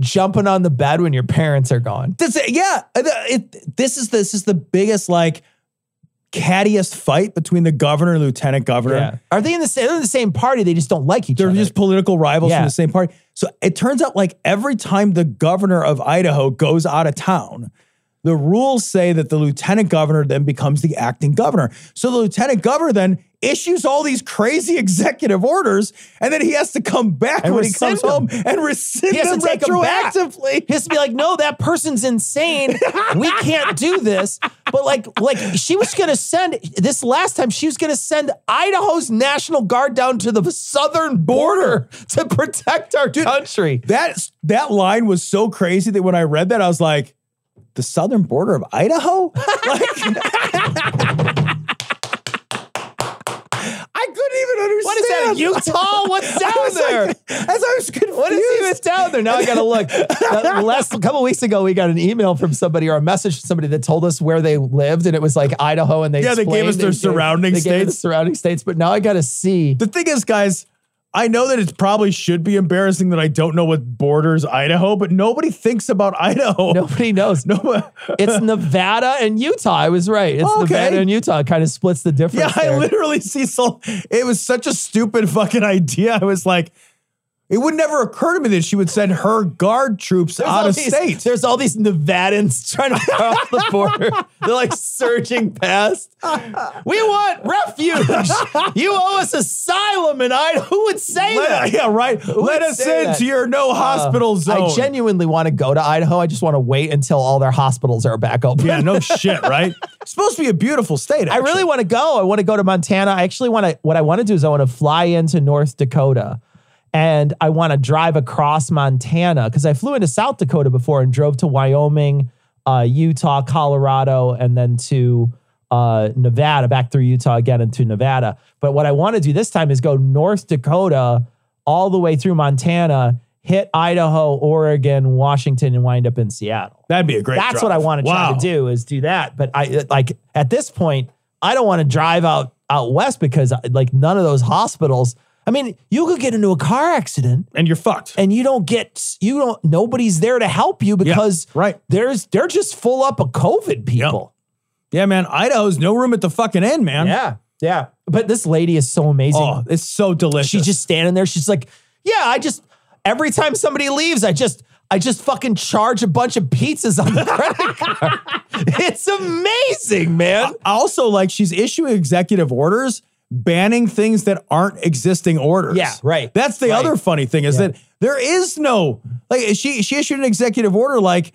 Speaker 5: jumping on the bed when your parents are gone.
Speaker 4: This, yeah, it, uh, it- this is this is the biggest like cattiest fight between the governor and lieutenant governor.
Speaker 5: Yeah. Are they in the same, they're in the same party? They just don't like each other.
Speaker 4: They're just political rivals
Speaker 5: Yeah.
Speaker 4: from the same party. So it turns out like every time the governor of Idaho goes out of town, the rules say that the lieutenant governor then becomes the acting governor. So the lieutenant governor then issues all these crazy executive orders, and then he has to come back
Speaker 5: And
Speaker 4: when he comes home and rescind
Speaker 5: He has
Speaker 4: them
Speaker 5: to take 'em back.
Speaker 4: retroactively.
Speaker 5: He has to be like, no, that person's insane. We can't do this. But like, like she was gonna send this last time. She was gonna send Idaho's National Guard down to the southern border to protect our country.
Speaker 4: That that line was so crazy that when I read that, I was like, the southern border of Idaho? [LAUGHS] I even understand.
Speaker 5: What is that, Utah? What's [LAUGHS] down there?
Speaker 4: like- as I was confused.
Speaker 5: What is even down there? Now I gotta look. The [LAUGHS] last a couple weeks ago, we got an email from somebody or a message from somebody that told us where they lived, and it was like Idaho, and they
Speaker 4: Yeah, they gave us their surrounding
Speaker 5: they gave the
Speaker 4: states.
Speaker 5: surrounding states. But now I gotta see.
Speaker 4: The thing is, guys, I know that it probably should be embarrassing that I don't know what borders Idaho, but nobody thinks about [LAUGHS] Idaho.
Speaker 5: Nobody knows.
Speaker 4: No, [LAUGHS]
Speaker 5: It's Nevada and Utah. I was right. It's
Speaker 4: okay.
Speaker 5: Nevada and Utah. It kind of splits the difference.
Speaker 4: Yeah, I literally see so it was such a stupid fucking [LAUGHS] idea. I was like, it would never occur to me that she would send her guard troops
Speaker 5: There's
Speaker 4: out of
Speaker 5: these-
Speaker 4: state.
Speaker 5: There's all these Nevadans [LAUGHS] trying to cross the [LAUGHS] border. They're like surging past. We want refuge. You owe us asylum in Idaho. Who would say
Speaker 4: Let-
Speaker 5: that?
Speaker 4: yeah, right.
Speaker 5: Who
Speaker 4: Let us
Speaker 5: say
Speaker 4: in to your no
Speaker 5: Uh,
Speaker 4: hospital zone.
Speaker 5: I genuinely want to go to Idaho. I just want to wait until all their hospitals are back open.
Speaker 4: yeah, no shit, right? [LAUGHS] It's supposed to be a beautiful state.
Speaker 5: I really want to go. I want to go to Montana. I actually want to. What I want to do is I want to fly into North Dakota, and I want to drive across Montana because I flew into South Dakota before and drove to Wyoming, uh, Utah, Colorado, and then to uh, Nevada, back through Utah again into Nevada. But what I want to do this time is go North Dakota all the way through Montana, hit Idaho, Oregon, Washington, and wind up in Seattle.
Speaker 4: That'd be a great.
Speaker 5: That's
Speaker 4: drive.
Speaker 5: what I want to
Speaker 4: wow.
Speaker 5: try to do is do that. But I like at this point, I don't want to drive out out west because like none of those hospitals. I mean, you could get into a car accident
Speaker 4: and you're fucked.
Speaker 5: and you don't get you don't nobody's there to help you because
Speaker 4: right.
Speaker 5: there's they're just full up of COVID people.
Speaker 4: Yeah, man. Idaho's no room at the fucking end, man.
Speaker 5: Yeah, yeah. But this lady is so amazing.
Speaker 4: Oh, it's so delicious.
Speaker 5: She's just standing there. She's like, yeah, I just every time somebody leaves, I just I just fucking charge a bunch of pizzas on the [LAUGHS] credit card. it's amazing, man.
Speaker 4: also like she's issuing executive orders banning things that aren't existing orders.
Speaker 5: Yeah, right.
Speaker 4: That's the
Speaker 5: Right.
Speaker 4: other funny thing is
Speaker 5: Yeah.
Speaker 4: that there is no like she she issued an executive order like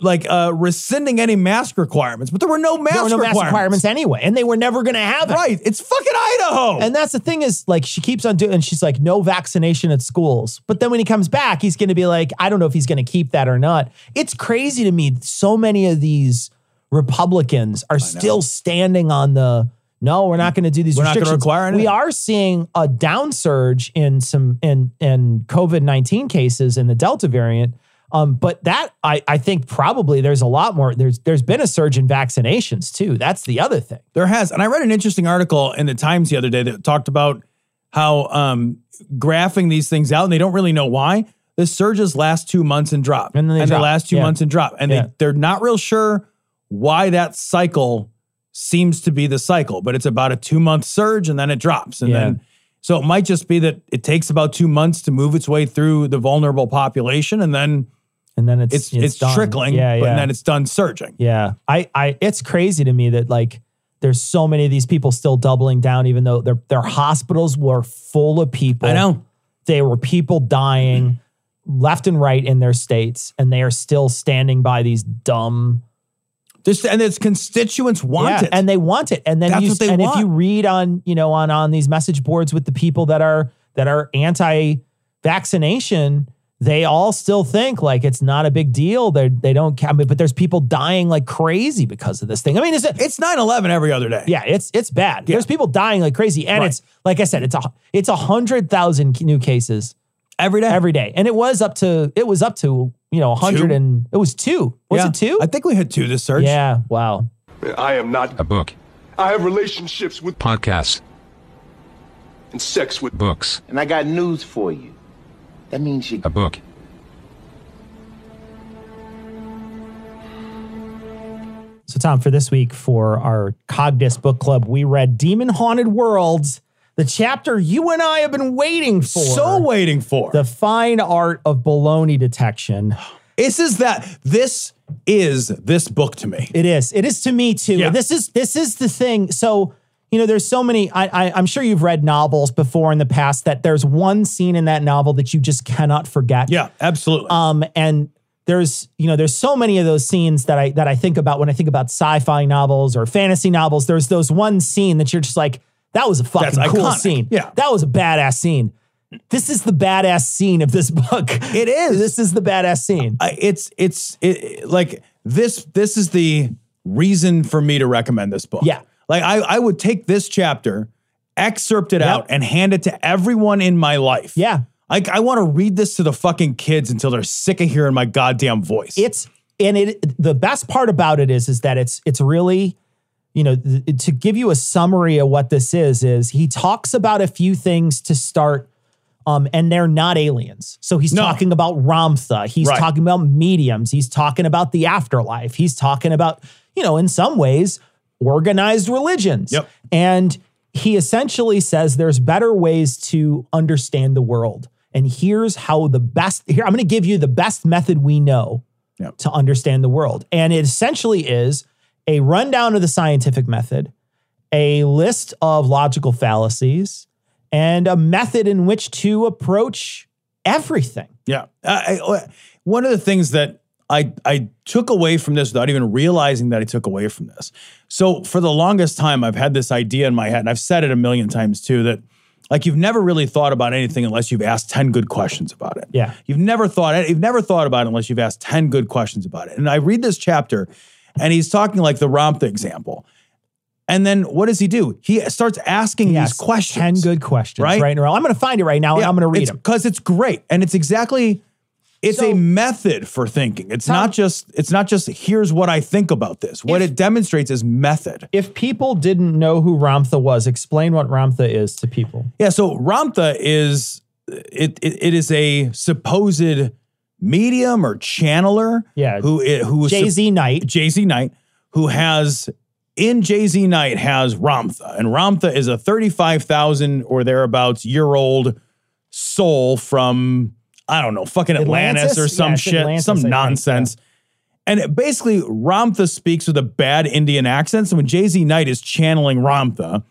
Speaker 4: like uh rescinding any mask requirements, but there were no mask,
Speaker 5: there were no
Speaker 4: requirements.
Speaker 5: mask requirements anyway, and they were never going to have it.
Speaker 4: Right. It's fucking Idaho.
Speaker 5: And that's the thing is like she keeps on doing, and she's like, no vaccination at schools. But then when he comes back, he's going to be like, I don't know if he's going to keep that or not. It's crazy to me. So many of these Republicans are still standing on the no, we're not going to do these
Speaker 4: We're not
Speaker 5: restrictions.
Speaker 4: require anything.
Speaker 5: we are seeing a downsurge in some in in COVID nineteen cases in the Delta variant. Um, but that I, I think probably there's a lot more. There's there's been a surge in vaccinations too. That's the other thing.
Speaker 4: There has. And I read an interesting article in the Times the other day that talked about how um, graphing these things out, and they don't really know why. The surges last two months and drop.
Speaker 5: And then they
Speaker 4: the
Speaker 5: drop.
Speaker 4: last two
Speaker 5: Yeah.
Speaker 4: months and drop. And
Speaker 5: Yeah.
Speaker 4: they, they're not real sure why that cycle seems to be the cycle, but it's about a two month surge and then it drops. And
Speaker 5: Yeah.
Speaker 4: then so it might just be that it takes about two months to move its way through the vulnerable population and then
Speaker 5: And then it's
Speaker 4: it's it's,
Speaker 5: done.
Speaker 4: trickling,
Speaker 5: Yeah,
Speaker 4: but
Speaker 5: yeah.
Speaker 4: then it's done surging.
Speaker 5: Yeah. I, I, it's crazy to me that like there's so many of these people still doubling down, even though their, their hospitals were full of people.
Speaker 4: I know.
Speaker 5: they were people dying left and right in their states, and they are still standing by these dumb
Speaker 4: This and its constituents want
Speaker 5: yeah,
Speaker 4: it.
Speaker 5: and they want it. And then
Speaker 4: That's
Speaker 5: you,
Speaker 4: what they
Speaker 5: and
Speaker 4: want.
Speaker 5: if you read on, you know, on on these message boards with the people that are that are anti-vaccination, they all still think like it's not a big deal. They they don't count, but there's people dying like crazy because of this thing. I mean, it's
Speaker 4: it's 9-11 every other day.
Speaker 5: Yeah, it's it's bad. There's people dying like crazy, and
Speaker 4: Right.
Speaker 5: it's like I said, it's a it's a hundred thousand new cases
Speaker 4: every day,
Speaker 5: every day, and it was up to it was up to you know a hundred
Speaker 4: Two?
Speaker 5: and it was two. Was
Speaker 4: Yeah.
Speaker 5: it two?
Speaker 4: I think we had two this search.
Speaker 5: Yeah. Wow.
Speaker 9: I am not
Speaker 14: A book.
Speaker 9: I have relationships with
Speaker 14: Podcasts.
Speaker 9: and sex with
Speaker 14: Books.
Speaker 15: And I got news for you. That means you
Speaker 14: A book.
Speaker 5: So, Tom, for this week for our Cogdis book club, we read Demon Haunted Worlds, the chapter you and I have been waiting for.
Speaker 4: So waiting for.
Speaker 5: The fine art of baloney detection.
Speaker 4: This is that. This is this book to me.
Speaker 5: It is. It is to me too.
Speaker 4: Yeah.
Speaker 5: This is this is the thing. So you know, there's so many. I, I I'm sure you've read novels before in the past that there's one scene in that novel that you just cannot forget.
Speaker 4: Yeah, absolutely.
Speaker 5: Um, and there's you know there's so many of those scenes that I that I think about when I think about sci-fi novels or fantasy novels. There's those one scene that you're just like that was a fucking
Speaker 4: That's
Speaker 5: cool
Speaker 4: iconic.
Speaker 5: scene.
Speaker 4: Yeah.
Speaker 5: that was a badass scene. This is the badass scene of this [LAUGHS] book.
Speaker 4: It is.
Speaker 5: This is the badass scene.
Speaker 4: I- it's it's it, like this. This is the reason for me to recommend this book.
Speaker 5: Yeah.
Speaker 4: like I I would take this chapter, excerpt it
Speaker 5: Yep.
Speaker 4: out, and hand it to everyone in my life.
Speaker 5: Yeah.
Speaker 4: Like I want to read this to the fucking kids until they're sick of hearing my goddamn voice.
Speaker 5: It's and it the best part about it is is that it's it's really you know th- to give you a summary of what this is is he talks about a few things to start um and they're not aliens. So he's
Speaker 4: No.
Speaker 5: talking about Ramtha, he's
Speaker 4: Right.
Speaker 5: talking about mediums, he's talking about the afterlife, he's talking about you know in some ways organized religions.
Speaker 4: Yep.
Speaker 5: And he essentially says there's better ways to understand the world. And here's how the best here I'm going to give you the best method we know
Speaker 4: Yep.
Speaker 5: to understand the world. And it essentially is a rundown of the scientific method, a list of logical fallacies, and a method in which to approach everything.
Speaker 4: Yeah. I, I, uh, one of the things that I I took away from this without even realizing that I took away from this. So for the longest time, I've had this idea in my head, and I've said it a million times too, that like you've never really thought about anything unless you've asked 10 good questions about it.
Speaker 5: Yeah.
Speaker 4: You've never thought you've never thought about it unless you've asked 10 good questions about it. And I read this chapter and he's talking like the Ramtha example. And then what does he do? He starts asking these questions.
Speaker 5: 10 good questions
Speaker 4: Right?
Speaker 5: right in a row. I'm going to find it right now and I'm going to read them.
Speaker 4: because it's great and it's exactly it's
Speaker 5: So-
Speaker 4: a method for thinking. It's
Speaker 5: Tom-
Speaker 4: not just it's not just here's what I think about this. What
Speaker 5: If-
Speaker 4: it demonstrates is method.
Speaker 5: If people didn't know who Ramtha was, explain what Ramtha is to people.
Speaker 4: Yeah, so Ramtha is it it, it is a supposed medium or channeler
Speaker 5: Yeah.
Speaker 4: who who is
Speaker 5: JZ Knight.
Speaker 4: JZ Knight, who has in JZ Knight has Ramtha, and Ramtha is a thirty-five thousand or thereabouts year old soul from I don't know, fucking Atlantis,
Speaker 5: Atlantis?
Speaker 4: or some
Speaker 5: Yeah,
Speaker 4: shit,
Speaker 5: Atlantis, I
Speaker 4: some
Speaker 5: think,
Speaker 4: nonsense. And basically, Ramtha speaks with a bad Indian accent. So when JZ Knight is channeling Ramtha,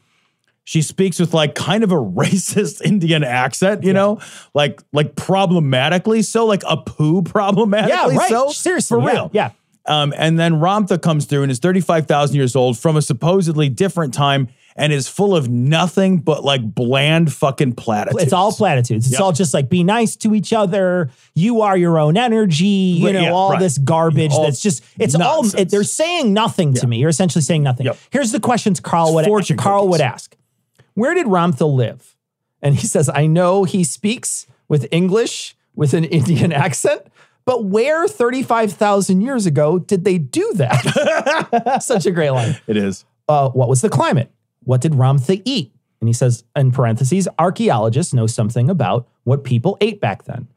Speaker 4: she speaks with like kind of a [LAUGHS] racist Indian accent, you know, like like problematically so, like a poo problematically
Speaker 5: Yeah, right.
Speaker 4: so.
Speaker 5: Seriously,
Speaker 4: for
Speaker 5: yeah,
Speaker 4: real.
Speaker 5: yeah.
Speaker 4: Um, and then Ramtha comes through and is 35,000 years old from a supposedly different time and is full of nothing but like bland fucking platitudes.
Speaker 5: It's all platitudes. It's
Speaker 4: Yep.
Speaker 5: all just like be nice to each other. You are your own energy. You know
Speaker 4: yeah,
Speaker 5: all
Speaker 4: right.
Speaker 5: this garbage.
Speaker 4: All
Speaker 5: that's just it's all. It, they're saying nothing to me. You're essentially saying nothing.
Speaker 4: Yep.
Speaker 5: Here's the questions Carl would Carl
Speaker 4: cookies.
Speaker 5: would ask. Where did Ramtha live? And he says, I know he speaks with English with an [LAUGHS] Indian accent. But where 35,000 years ago did they do that? [LAUGHS] Such a great line
Speaker 4: It is.
Speaker 5: uh, what was the climate? What did Ramtha eat? And he says, in parentheses, archaeologists know something about what people ate back then.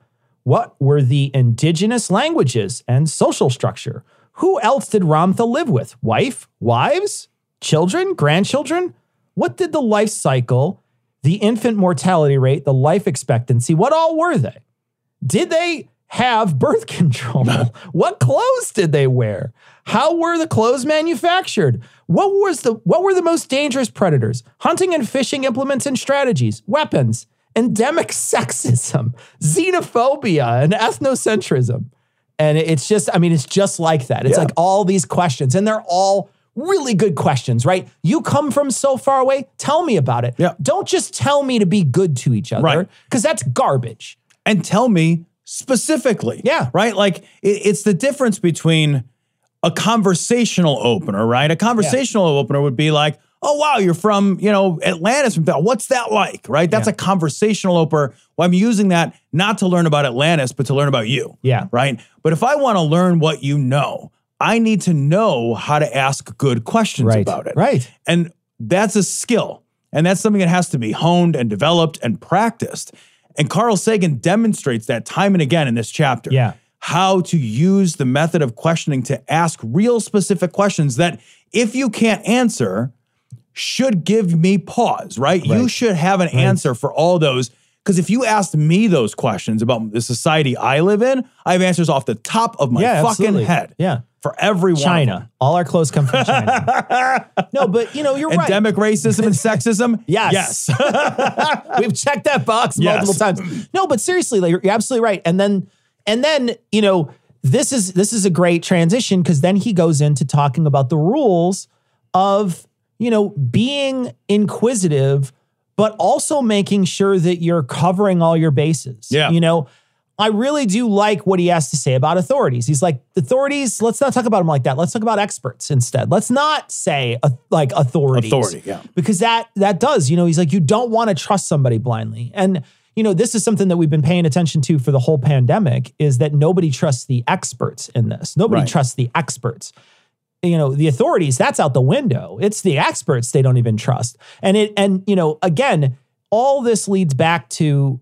Speaker 5: What were the indigenous languages and social structure? Who else did Ramtha live with? Wife, wives, children, grandchildren? What did the life cycle, the infant mortality rate, the life expectancy, what all were they? Did they have birth [LAUGHS] control? [LAUGHS] what clothes did they wear? How were the clothes manufactured? What was the what were the most dangerous predators? Hunting and fishing implements and strategies, weapons, endemic [LAUGHS] sexism, xenophobia, and ethnocentrism. And it's just, I mean, it's just like that. It's
Speaker 4: Yeah.
Speaker 5: like all these questions, and they're all really good questions, right? You come from so far away. Tell me about it.
Speaker 4: Yeah.
Speaker 5: Don't just tell me to be good to each other,
Speaker 4: Right.
Speaker 5: Because that's garbage.
Speaker 4: and tell me specifically.
Speaker 5: Yeah.
Speaker 4: Right? Like it, it's the difference between a conversational opener, right? A conversational opener would be like, oh, wow, you're from, you know, Atlantis. What's that like? Right? That's
Speaker 5: Yeah.
Speaker 4: a conversational opener. Well, I'm using that not to learn about Atlantis, but to learn about you.
Speaker 5: Yeah.
Speaker 4: Right. But if I want to learn what you know, I need to know how to ask good questions
Speaker 5: Right.
Speaker 4: about it.
Speaker 5: Right.
Speaker 4: And that's a skill. And that's something that has to be honed and developed and practiced. And Carl Sagan demonstrates that time and again in this chapter.
Speaker 5: Yeah.
Speaker 4: How to use the method of questioning to ask real specific questions that, if you can't answer, should give me pause, right? You should have an answer for all those. Because if you asked me those questions about the society I live in, I have answers off the top of my
Speaker 5: Yeah,
Speaker 4: fucking
Speaker 5: absolutely.
Speaker 4: head
Speaker 5: Yeah.
Speaker 4: For every one. of them.
Speaker 5: China. All our clothes come from China. [LAUGHS] no, but you know, you're right.
Speaker 4: Endemic racism and sexism? [LAUGHS]
Speaker 5: Yes.
Speaker 4: Yes. [LAUGHS]
Speaker 5: We've checked that box
Speaker 4: Yes.
Speaker 5: multiple times. No, but seriously, like, you're you're absolutely right. And then, and then, you know, this is this is a great transition because then he goes into talking about the rules of, you know, being inquisitive, but also making sure that you're covering all your bases.
Speaker 4: Yeah.
Speaker 5: You know, I really do like what he has to say about authorities. He's like, authorities, let's not talk about them like that. Let's talk about experts instead. Let's not say uh, like authorities.
Speaker 4: Authority, yeah.
Speaker 5: Because that that does, you know, he's like, you don't want to trust somebody blindly. And you know, this is something that we've been paying attention to for the whole pandemic is that nobody trusts the experts in this. Nobody
Speaker 4: Right.
Speaker 5: trusts the experts. You know, the authorities, that's out the window. It's the experts they don't even trust. And it and you know, again, all this leads back to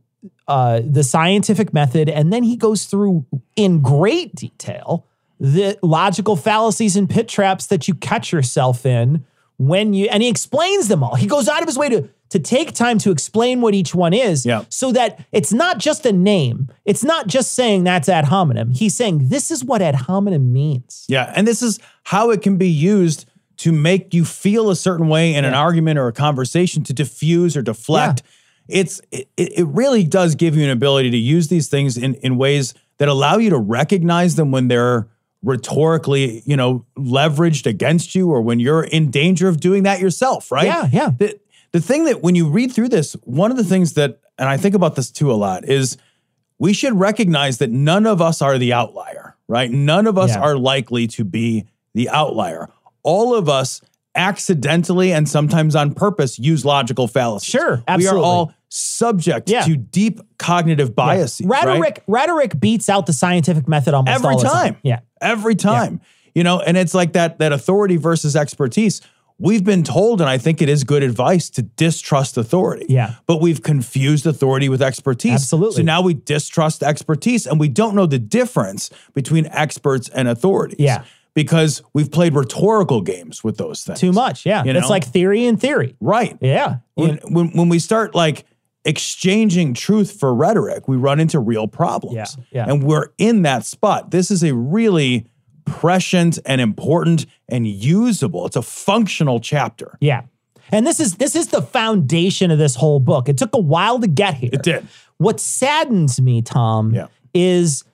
Speaker 5: uh, the scientific method, and then he goes through in great detail the logical fallacies and pit traps that you catch yourself in when you and he explains them all. He goes out of his way to to take time to explain what each one is
Speaker 4: Yeah.
Speaker 5: so that it's not just a name. It's not just saying that's ad hominem. He's saying this is what ad hominem means.
Speaker 4: Yeah, and this is how it can be used to make you feel a certain way in an argument or a conversation to diffuse or deflect. It's it, it really does give you an ability to use these things in in ways that allow you to recognize them when they're rhetorically, you know, leveraged against you or when you're in danger of doing that yourself, right?
Speaker 5: Yeah, yeah.
Speaker 4: The, the thing that when you read through this, one of the things that and I think about this too a lot is we should recognize that none of us are the outlier, right? None of us
Speaker 5: Yeah.
Speaker 4: are likely to be the outlier. All of us accidentally and sometimes on purpose use logical fallacies.
Speaker 5: Sure,
Speaker 4: We are all subject
Speaker 5: Yeah.
Speaker 4: to deep cognitive biases. right?
Speaker 5: Rhetoric rhetoric beats out the scientific method almost
Speaker 4: Every
Speaker 5: all the
Speaker 4: time.
Speaker 5: Yeah.
Speaker 4: Every time. You know, and it's like that that authority versus expertise. We've been told, and I think it is good advice to distrust authority.
Speaker 5: Yeah.
Speaker 4: But we've confused authority with expertise.
Speaker 5: Absolutely.
Speaker 4: So now we distrust expertise and we don't know the difference between experts and authorities.
Speaker 5: Yeah.
Speaker 4: Because we've played rhetorical games with those things.
Speaker 5: Too much. Yeah.
Speaker 4: You
Speaker 5: It's like theory and theory.
Speaker 4: Right.
Speaker 5: Yeah.
Speaker 4: When, when, when we start like exchanging truth for rhetoric, we run into real problems.
Speaker 5: Yeah, yeah.
Speaker 4: And we're in that spot. This is a really prescient and important and usable. It's a functional chapter.
Speaker 5: Yeah. And this is this is the foundation of this whole book. It took a while to get here.
Speaker 4: It did.
Speaker 5: What saddens me, Tom,
Speaker 4: Yeah.
Speaker 5: is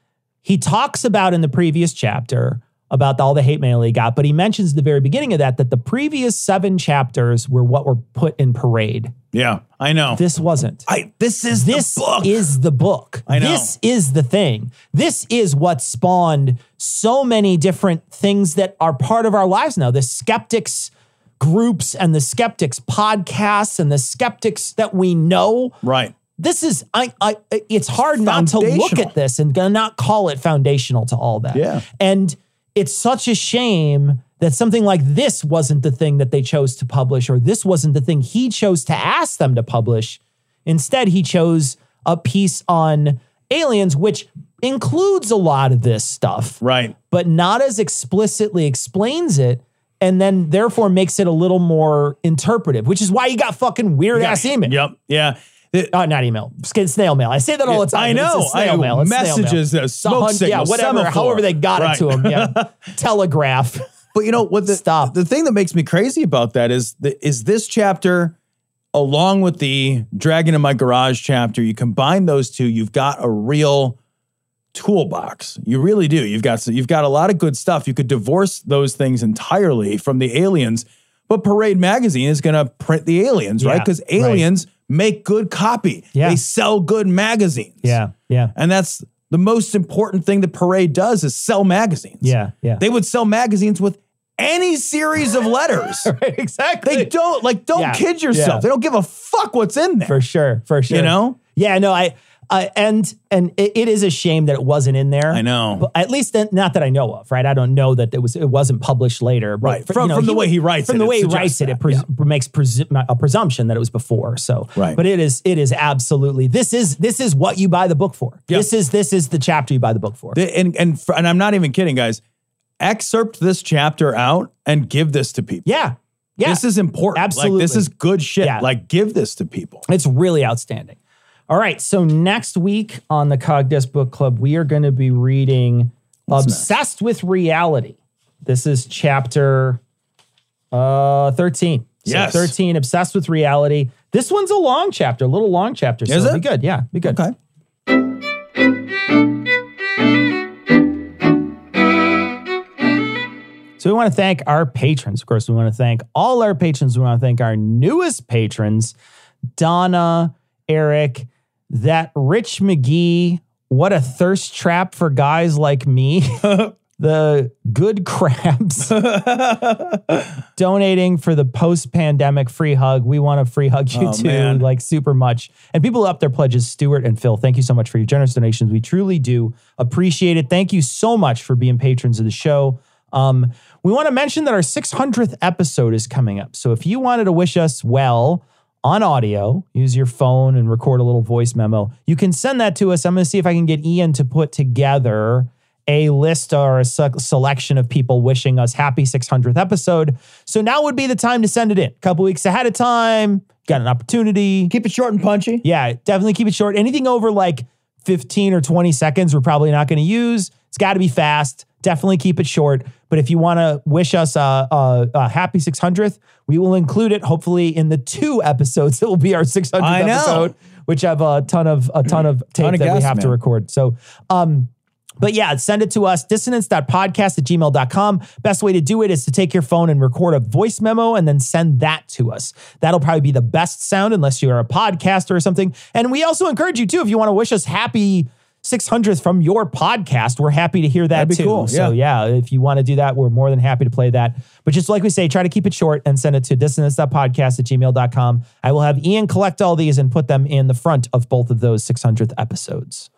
Speaker 5: he talks about in the previous chapter about all the hate mail he got, but he mentions at the very beginning of that that the previous seven chapters were what were put in parade.
Speaker 4: Yeah, I know.
Speaker 5: This wasn't.
Speaker 4: I this is
Speaker 5: this
Speaker 4: the book.
Speaker 5: is the book.
Speaker 4: I know.
Speaker 5: This is the thing. This is what spawned so many different things that are part of our lives now. The skeptics groups and the skeptics podcasts and the skeptics that we know.
Speaker 4: right.
Speaker 5: This is I I it's hard not to look at this and not call it foundational to all that.
Speaker 4: Yeah.
Speaker 5: And it's such a shame that something like this wasn't the thing that they chose to publish or this wasn't the thing he chose to ask them to publish. Instead, he chose a piece on aliens which includes a lot of this stuff
Speaker 4: Right.
Speaker 5: but not as explicitly explains it and then therefore makes it a little more interpretive, which is why you got fucking weird ass email.
Speaker 4: Yep. Yeah.
Speaker 5: Uh, not email, Sk- snail mail. I say that all the time.
Speaker 4: I
Speaker 5: but it's a
Speaker 4: know.
Speaker 5: snail
Speaker 4: I-
Speaker 5: mail. It's snail mail.
Speaker 4: messages,
Speaker 5: It's a
Speaker 4: smoke signals,
Speaker 5: yeah, whatever.
Speaker 4: semaphore.
Speaker 5: However they got
Speaker 4: Right.
Speaker 5: it to him. Yeah, [LAUGHS] telegraph.
Speaker 4: But you know what? The,
Speaker 5: Stop.
Speaker 4: The thing that makes me crazy about that is the, is this chapter, along with the Dragon in My Garage chapter, you combine those two, you've got a real toolbox. You really do. You've got you've got a lot of good stuff. You could divorce those things entirely from the aliens, but Parade Magazine is going to print the aliens, right?
Speaker 5: Yeah,
Speaker 4: Because
Speaker 5: right.
Speaker 4: Make good copy.
Speaker 5: Yeah.
Speaker 4: They sell good magazines.
Speaker 5: Yeah, yeah,
Speaker 4: And that's the most important thing that Parade does is sell magazines.
Speaker 5: yeah, yeah.
Speaker 4: They would sell magazines with any series of letters. [LAUGHS]
Speaker 5: Right, exactly.
Speaker 4: They don't like don't
Speaker 5: Yeah,
Speaker 4: kid yourself.
Speaker 5: yeah.
Speaker 4: They don't give a fuck what's in there.
Speaker 5: for sure, for sure.
Speaker 4: You know?
Speaker 5: Yeah, no, I, I and and it, it is a shame that it wasn't in there.
Speaker 4: I know.
Speaker 5: but at least then- not that I know of, right? I don't know that it was it wasn't published later, but
Speaker 4: Right. From- from the way he writes
Speaker 5: from
Speaker 4: it,
Speaker 5: the way he writes it, it
Speaker 4: that,
Speaker 5: pres- makes presu- a presumption that it was before. So,
Speaker 4: Right.
Speaker 5: But it is it is absolutely this is this is what you buy the book for.
Speaker 4: Yeah.
Speaker 5: This is this is the chapter you buy the book for.
Speaker 4: The- and and fr- and I'm not even kidding, guys. Excerpt this chapter out and give this to people.
Speaker 5: yeah, yeah,
Speaker 4: This is important.
Speaker 5: Absolutely.
Speaker 4: Like this is good shit.
Speaker 5: Yeah.
Speaker 4: Like give this to people.
Speaker 5: It's really outstanding. All right. So next week on the Cogdis Book Club, we are going to be reading Obsessed with Reality. This is chapter uh 13. So
Speaker 4: Yes.
Speaker 5: 13, Obsessed with Reality. This one's a long chapter, a little long chapter. So
Speaker 4: Is it?
Speaker 5: be good. Yeah, be good.
Speaker 4: Okay.
Speaker 5: So we want to thank our patrons. Of course, we want to thank all our patrons. We want to thank our newest patrons, Donna, Eric, that Rich McGee. What a thirst trap for guys like me. [LAUGHS] the good crabs [LAUGHS] donating for the post-pandemic free hug. We want to free hug you
Speaker 4: Oh,
Speaker 5: too,
Speaker 4: man.
Speaker 5: like super much. And people up their pledges, Stuart and Phil. Thank you so much for your generous donations. We truly do appreciate it. Thank you so much for being patrons of the show. Um, we want to mention that our 600th episode is coming up. So if you wanted to wish us well on audio, use your phone and record a little voice memo, you can send that to us. I'm going to see if I can get Ian to put together a list or a se- selection of people wishing us happy 600th episode. So now would be the time to send it in. A couple weeks ahead of time, got an opportunity.
Speaker 4: Keep it short and punchy.
Speaker 5: Yeah, definitely keep it short. Anything over like 15 or 20 seconds, we're probably not going to use. It's got to be fast. Definitely keep it short. But if you want to wish us a, a, a happy 600th, we will include it hopefully in the two episodes [LAUGHS] that will be our 600th episode, which have a ton of a ton of tape
Speaker 4: Ton of
Speaker 5: that we have to record. So, um, but yeah, send it to us, dissonance.podcast at gmail.com. Best way to do it is to take your phone and record a voice memo and then send that to us. That'll probably be the best sound unless you're a podcaster or something. And we also encourage you too, if you want to wish us happy 600th from your podcast, we're happy to hear that too.
Speaker 4: cool,
Speaker 5: So yeah, if you want to do that, we're more than happy to play that. But just like we say, try to keep it short and send it to dissonance.podcast at gmail.com. I will have Ian collect all these and put them in the front of both of those 600th episodes.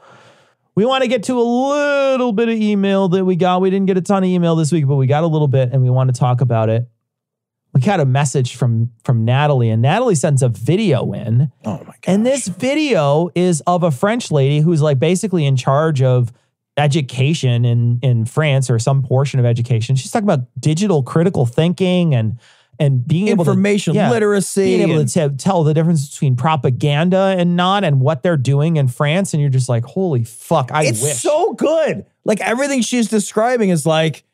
Speaker 5: We want to get to a little bit of email that we got. We didn't get a ton of email this week, but we got a little bit and we want to talk about it. We got a message from from Natalie, and Natalie sends a video in.
Speaker 4: Oh my god.
Speaker 5: And this video is of a French lady who's like basically in charge of education in in France or some portion of education. She's talking about digital critical thinking and and being able
Speaker 4: Information
Speaker 5: to yeah,
Speaker 4: literacy
Speaker 5: being able to t- tell the difference between propaganda and not, and what they're doing in France. And you're just like, holy fuck, I
Speaker 4: it's
Speaker 5: wish.
Speaker 4: so good. Like everything she's describing is like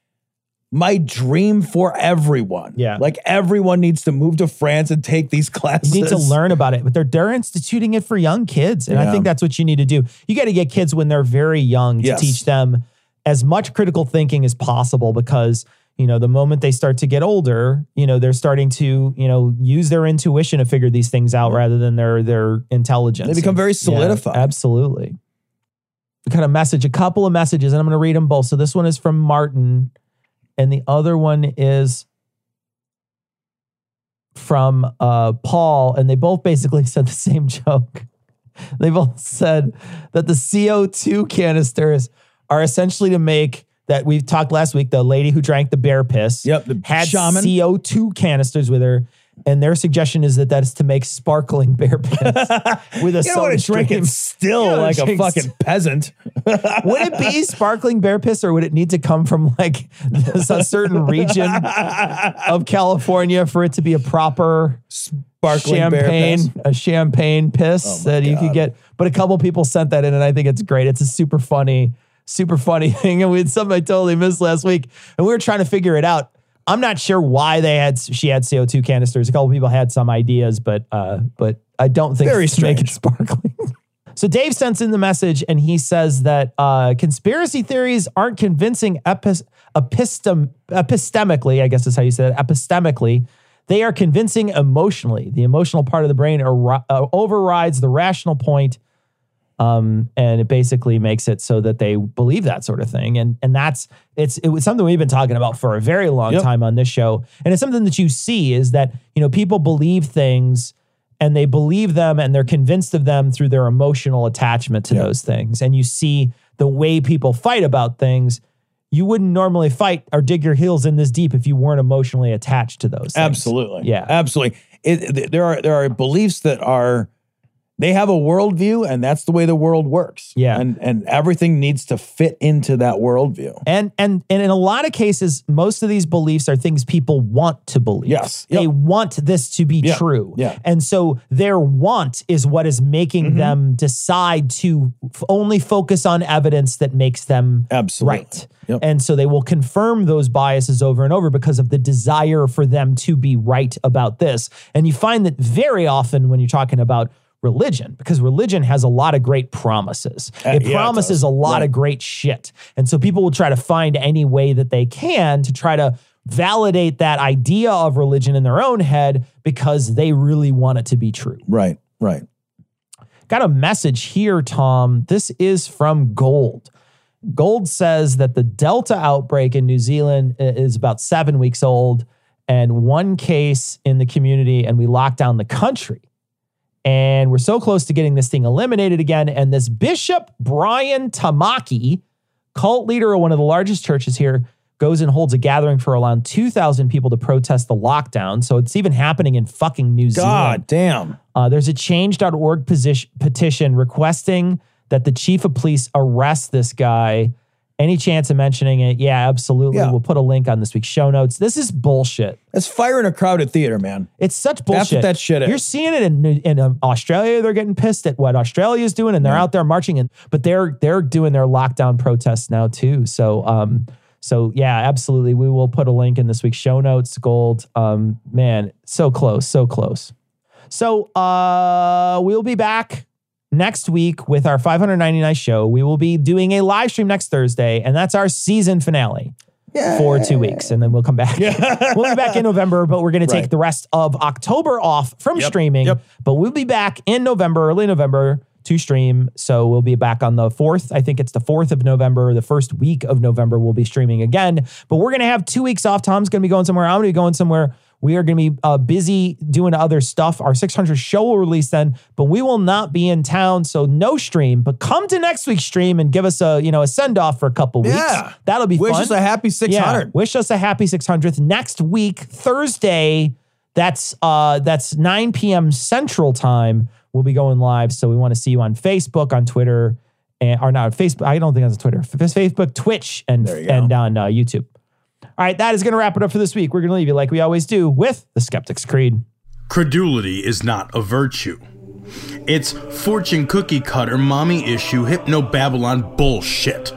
Speaker 4: my dream for everyone.
Speaker 5: Yeah.
Speaker 4: Like everyone needs to move to France and take these classes. [LAUGHS]
Speaker 5: You need to learn about it, but they're they're instituting it for young kids, and I think that's what you need to do. You got to get kids when they're very young to
Speaker 4: Yes.
Speaker 5: teach them as much critical thinking as possible, because you know the moment they start to get older, you know they're starting to you know use their intuition to figure these things out rather than their their intelligence.
Speaker 4: They become very
Speaker 5: Yeah,
Speaker 4: solidified.
Speaker 5: absolutely. We got a message, a couple of messages, and I'm going to read them both. So this one is from Martin, and the other one is from uh, Paul, and they both basically [LAUGHS] said the same joke. [LAUGHS] They both said that the CO2 canisters are essentially to make that we've talked last week. The lady who drank the bear piss
Speaker 4: Yep, the
Speaker 5: had
Speaker 4: shaman.
Speaker 5: CO2 canisters with her. And their suggestion is that that is to make sparkling bear [LAUGHS] piss with a
Speaker 4: You don't want to drink it still
Speaker 5: You
Speaker 4: like a fucking peasant. [LAUGHS]
Speaker 5: would it be sparkling bear piss or would it need to come from like [LAUGHS] a certain region of California for it to be a proper
Speaker 4: Sparkling bear
Speaker 5: champagne,
Speaker 4: piss.
Speaker 5: a champagne piss
Speaker 4: Oh
Speaker 5: that you could get? But a couple people sent that in and I think it's great. It's a super funny, super funny thing. And we had something I totally missed last week and we were trying to figure it out. I'm not sure why they had she had CO2 canisters. A couple people had some ideas, but uh, but I don't think
Speaker 4: Very
Speaker 5: it's to make it sparkling. [LAUGHS] So Dave sends in the message and he says that uh, conspiracy theories aren't convincing epis- epistem- epistemically, I guess is how you said it, epistemically. They are convincing emotionally. The emotional part of the brain ar- uh, overrides the rational point, um, and it basically makes it so that they believe that sort of thing. And and that's it's it was something we've been talking about for a very long
Speaker 4: Yep.
Speaker 5: time on this show. And it's something that you see is that you know people believe things and they believe them and they're convinced of them through their emotional attachment to those things. And you see the way people fight about things. You wouldn't normally fight or dig your heels in this deep if you weren't emotionally attached to those. Things.
Speaker 4: Absolutely.
Speaker 5: Yeah.
Speaker 4: Absolutely. It, there are there are beliefs that are they have a worldview and that's the way the world works.
Speaker 5: Yeah.
Speaker 4: And and everything needs to fit into that worldview.
Speaker 5: And and and in a lot of cases, most of these beliefs are things people want to believe.
Speaker 4: Yes.
Speaker 5: They want this to be
Speaker 4: Yeah.
Speaker 5: true.
Speaker 4: Yeah. Mm-hmm.
Speaker 5: And so their want is what is making them decide to f- only focus on evidence that makes them
Speaker 4: Absolutely.
Speaker 5: right.
Speaker 4: Yep.
Speaker 5: And so they will confirm those biases over and over because of the desire for them to be right about this. And you find that very often when you're talking about religion, because religion has a lot of great promises.
Speaker 4: Uh,
Speaker 5: it
Speaker 4: yeah,
Speaker 5: promises
Speaker 4: does.
Speaker 5: a lot
Speaker 4: Right.
Speaker 5: of great shit. And so people will try to find any way that they can to try to validate that idea of religion in their own head because they really want it to be true.
Speaker 4: Right. Right.
Speaker 5: Got a message here, Tom. This is from Gold. Gold says that the Delta outbreak in New Zealand is about seven weeks old and one case in the community, and we locked down the country. And we're so close to getting this thing eliminated again. And this Bishop Brian Tamaki, cult leader of one of the largest churches here, goes and holds a gathering for around 2,000 people to protest the lockdown. So it's even happening in fucking New Zealand.
Speaker 4: God damn.
Speaker 5: Uh, there's a change.org position, petition requesting that the chief of police arrest this guy. Any chance of mentioning it? Yeah, absolutely.
Speaker 4: Yeah.
Speaker 5: We'll put a link on this week's show notes. This is bullshit.
Speaker 4: That's fire in a crowded theater, man.
Speaker 5: It's such bullshit.
Speaker 4: That's what that shit is.
Speaker 5: You're seeing it in in um, Australia. They're getting pissed at what Australia's doing, and they're out there marching. And but they're they're doing their lockdown protests now too. So um so yeah, absolutely. We will put a link in this week's show notes. Gold, um man, so close, so close. So uh we'll be back next week with our 599 show. We will be doing a live stream next Thursday, and that's our season finale for two weeks, and then we'll come back. [LAUGHS] we'll be back in November, but we're going to take
Speaker 4: Right.
Speaker 5: the rest of October off from
Speaker 4: Yep,
Speaker 5: streaming.
Speaker 4: yep.
Speaker 5: But we'll be back in November, early November to stream. So we'll be back on the 4th. I think it's the 4th of November. The first week of November, we'll be streaming again. But we're going to have two weeks off. Tom's going to be going somewhere. I'm going to be going somewhere. We are going to be uh, busy doing other stuff. Our 600 show will release then, but we will not be in town, so no stream. But come to next week's stream and give us a you know a send off for a couple weeks.
Speaker 4: Yeah.
Speaker 5: That'll be
Speaker 4: Wish
Speaker 5: fun.
Speaker 4: us a happy 600.
Speaker 5: Yeah. Wish us a happy 600th next week, Thursday. That's uh that's 9 p.m. Central Time. We'll be going live. So we want to see you on Facebook, on Twitter, and or not Facebook. I don't think that's Twitter. F- Facebook, Twitch, and
Speaker 4: There you go.
Speaker 5: and on uh, YouTube. All right, that is going to wrap it up for this week. We're going to leave you like we always do with the Skeptic's Creed.
Speaker 14: Credulity is not a virtue. It's fortune cookie cutter, mommy issue, hypno Babylon bullshit.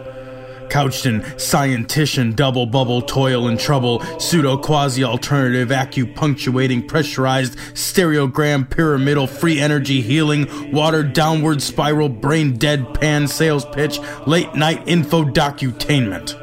Speaker 14: Couched in scientician, double bubble, toil and trouble, pseudo quasi alternative, acupunctuating, pressurized, stereogram, pyramidal, free energy healing, water downward spiral, brain dead pan sales pitch, late night info docutainment.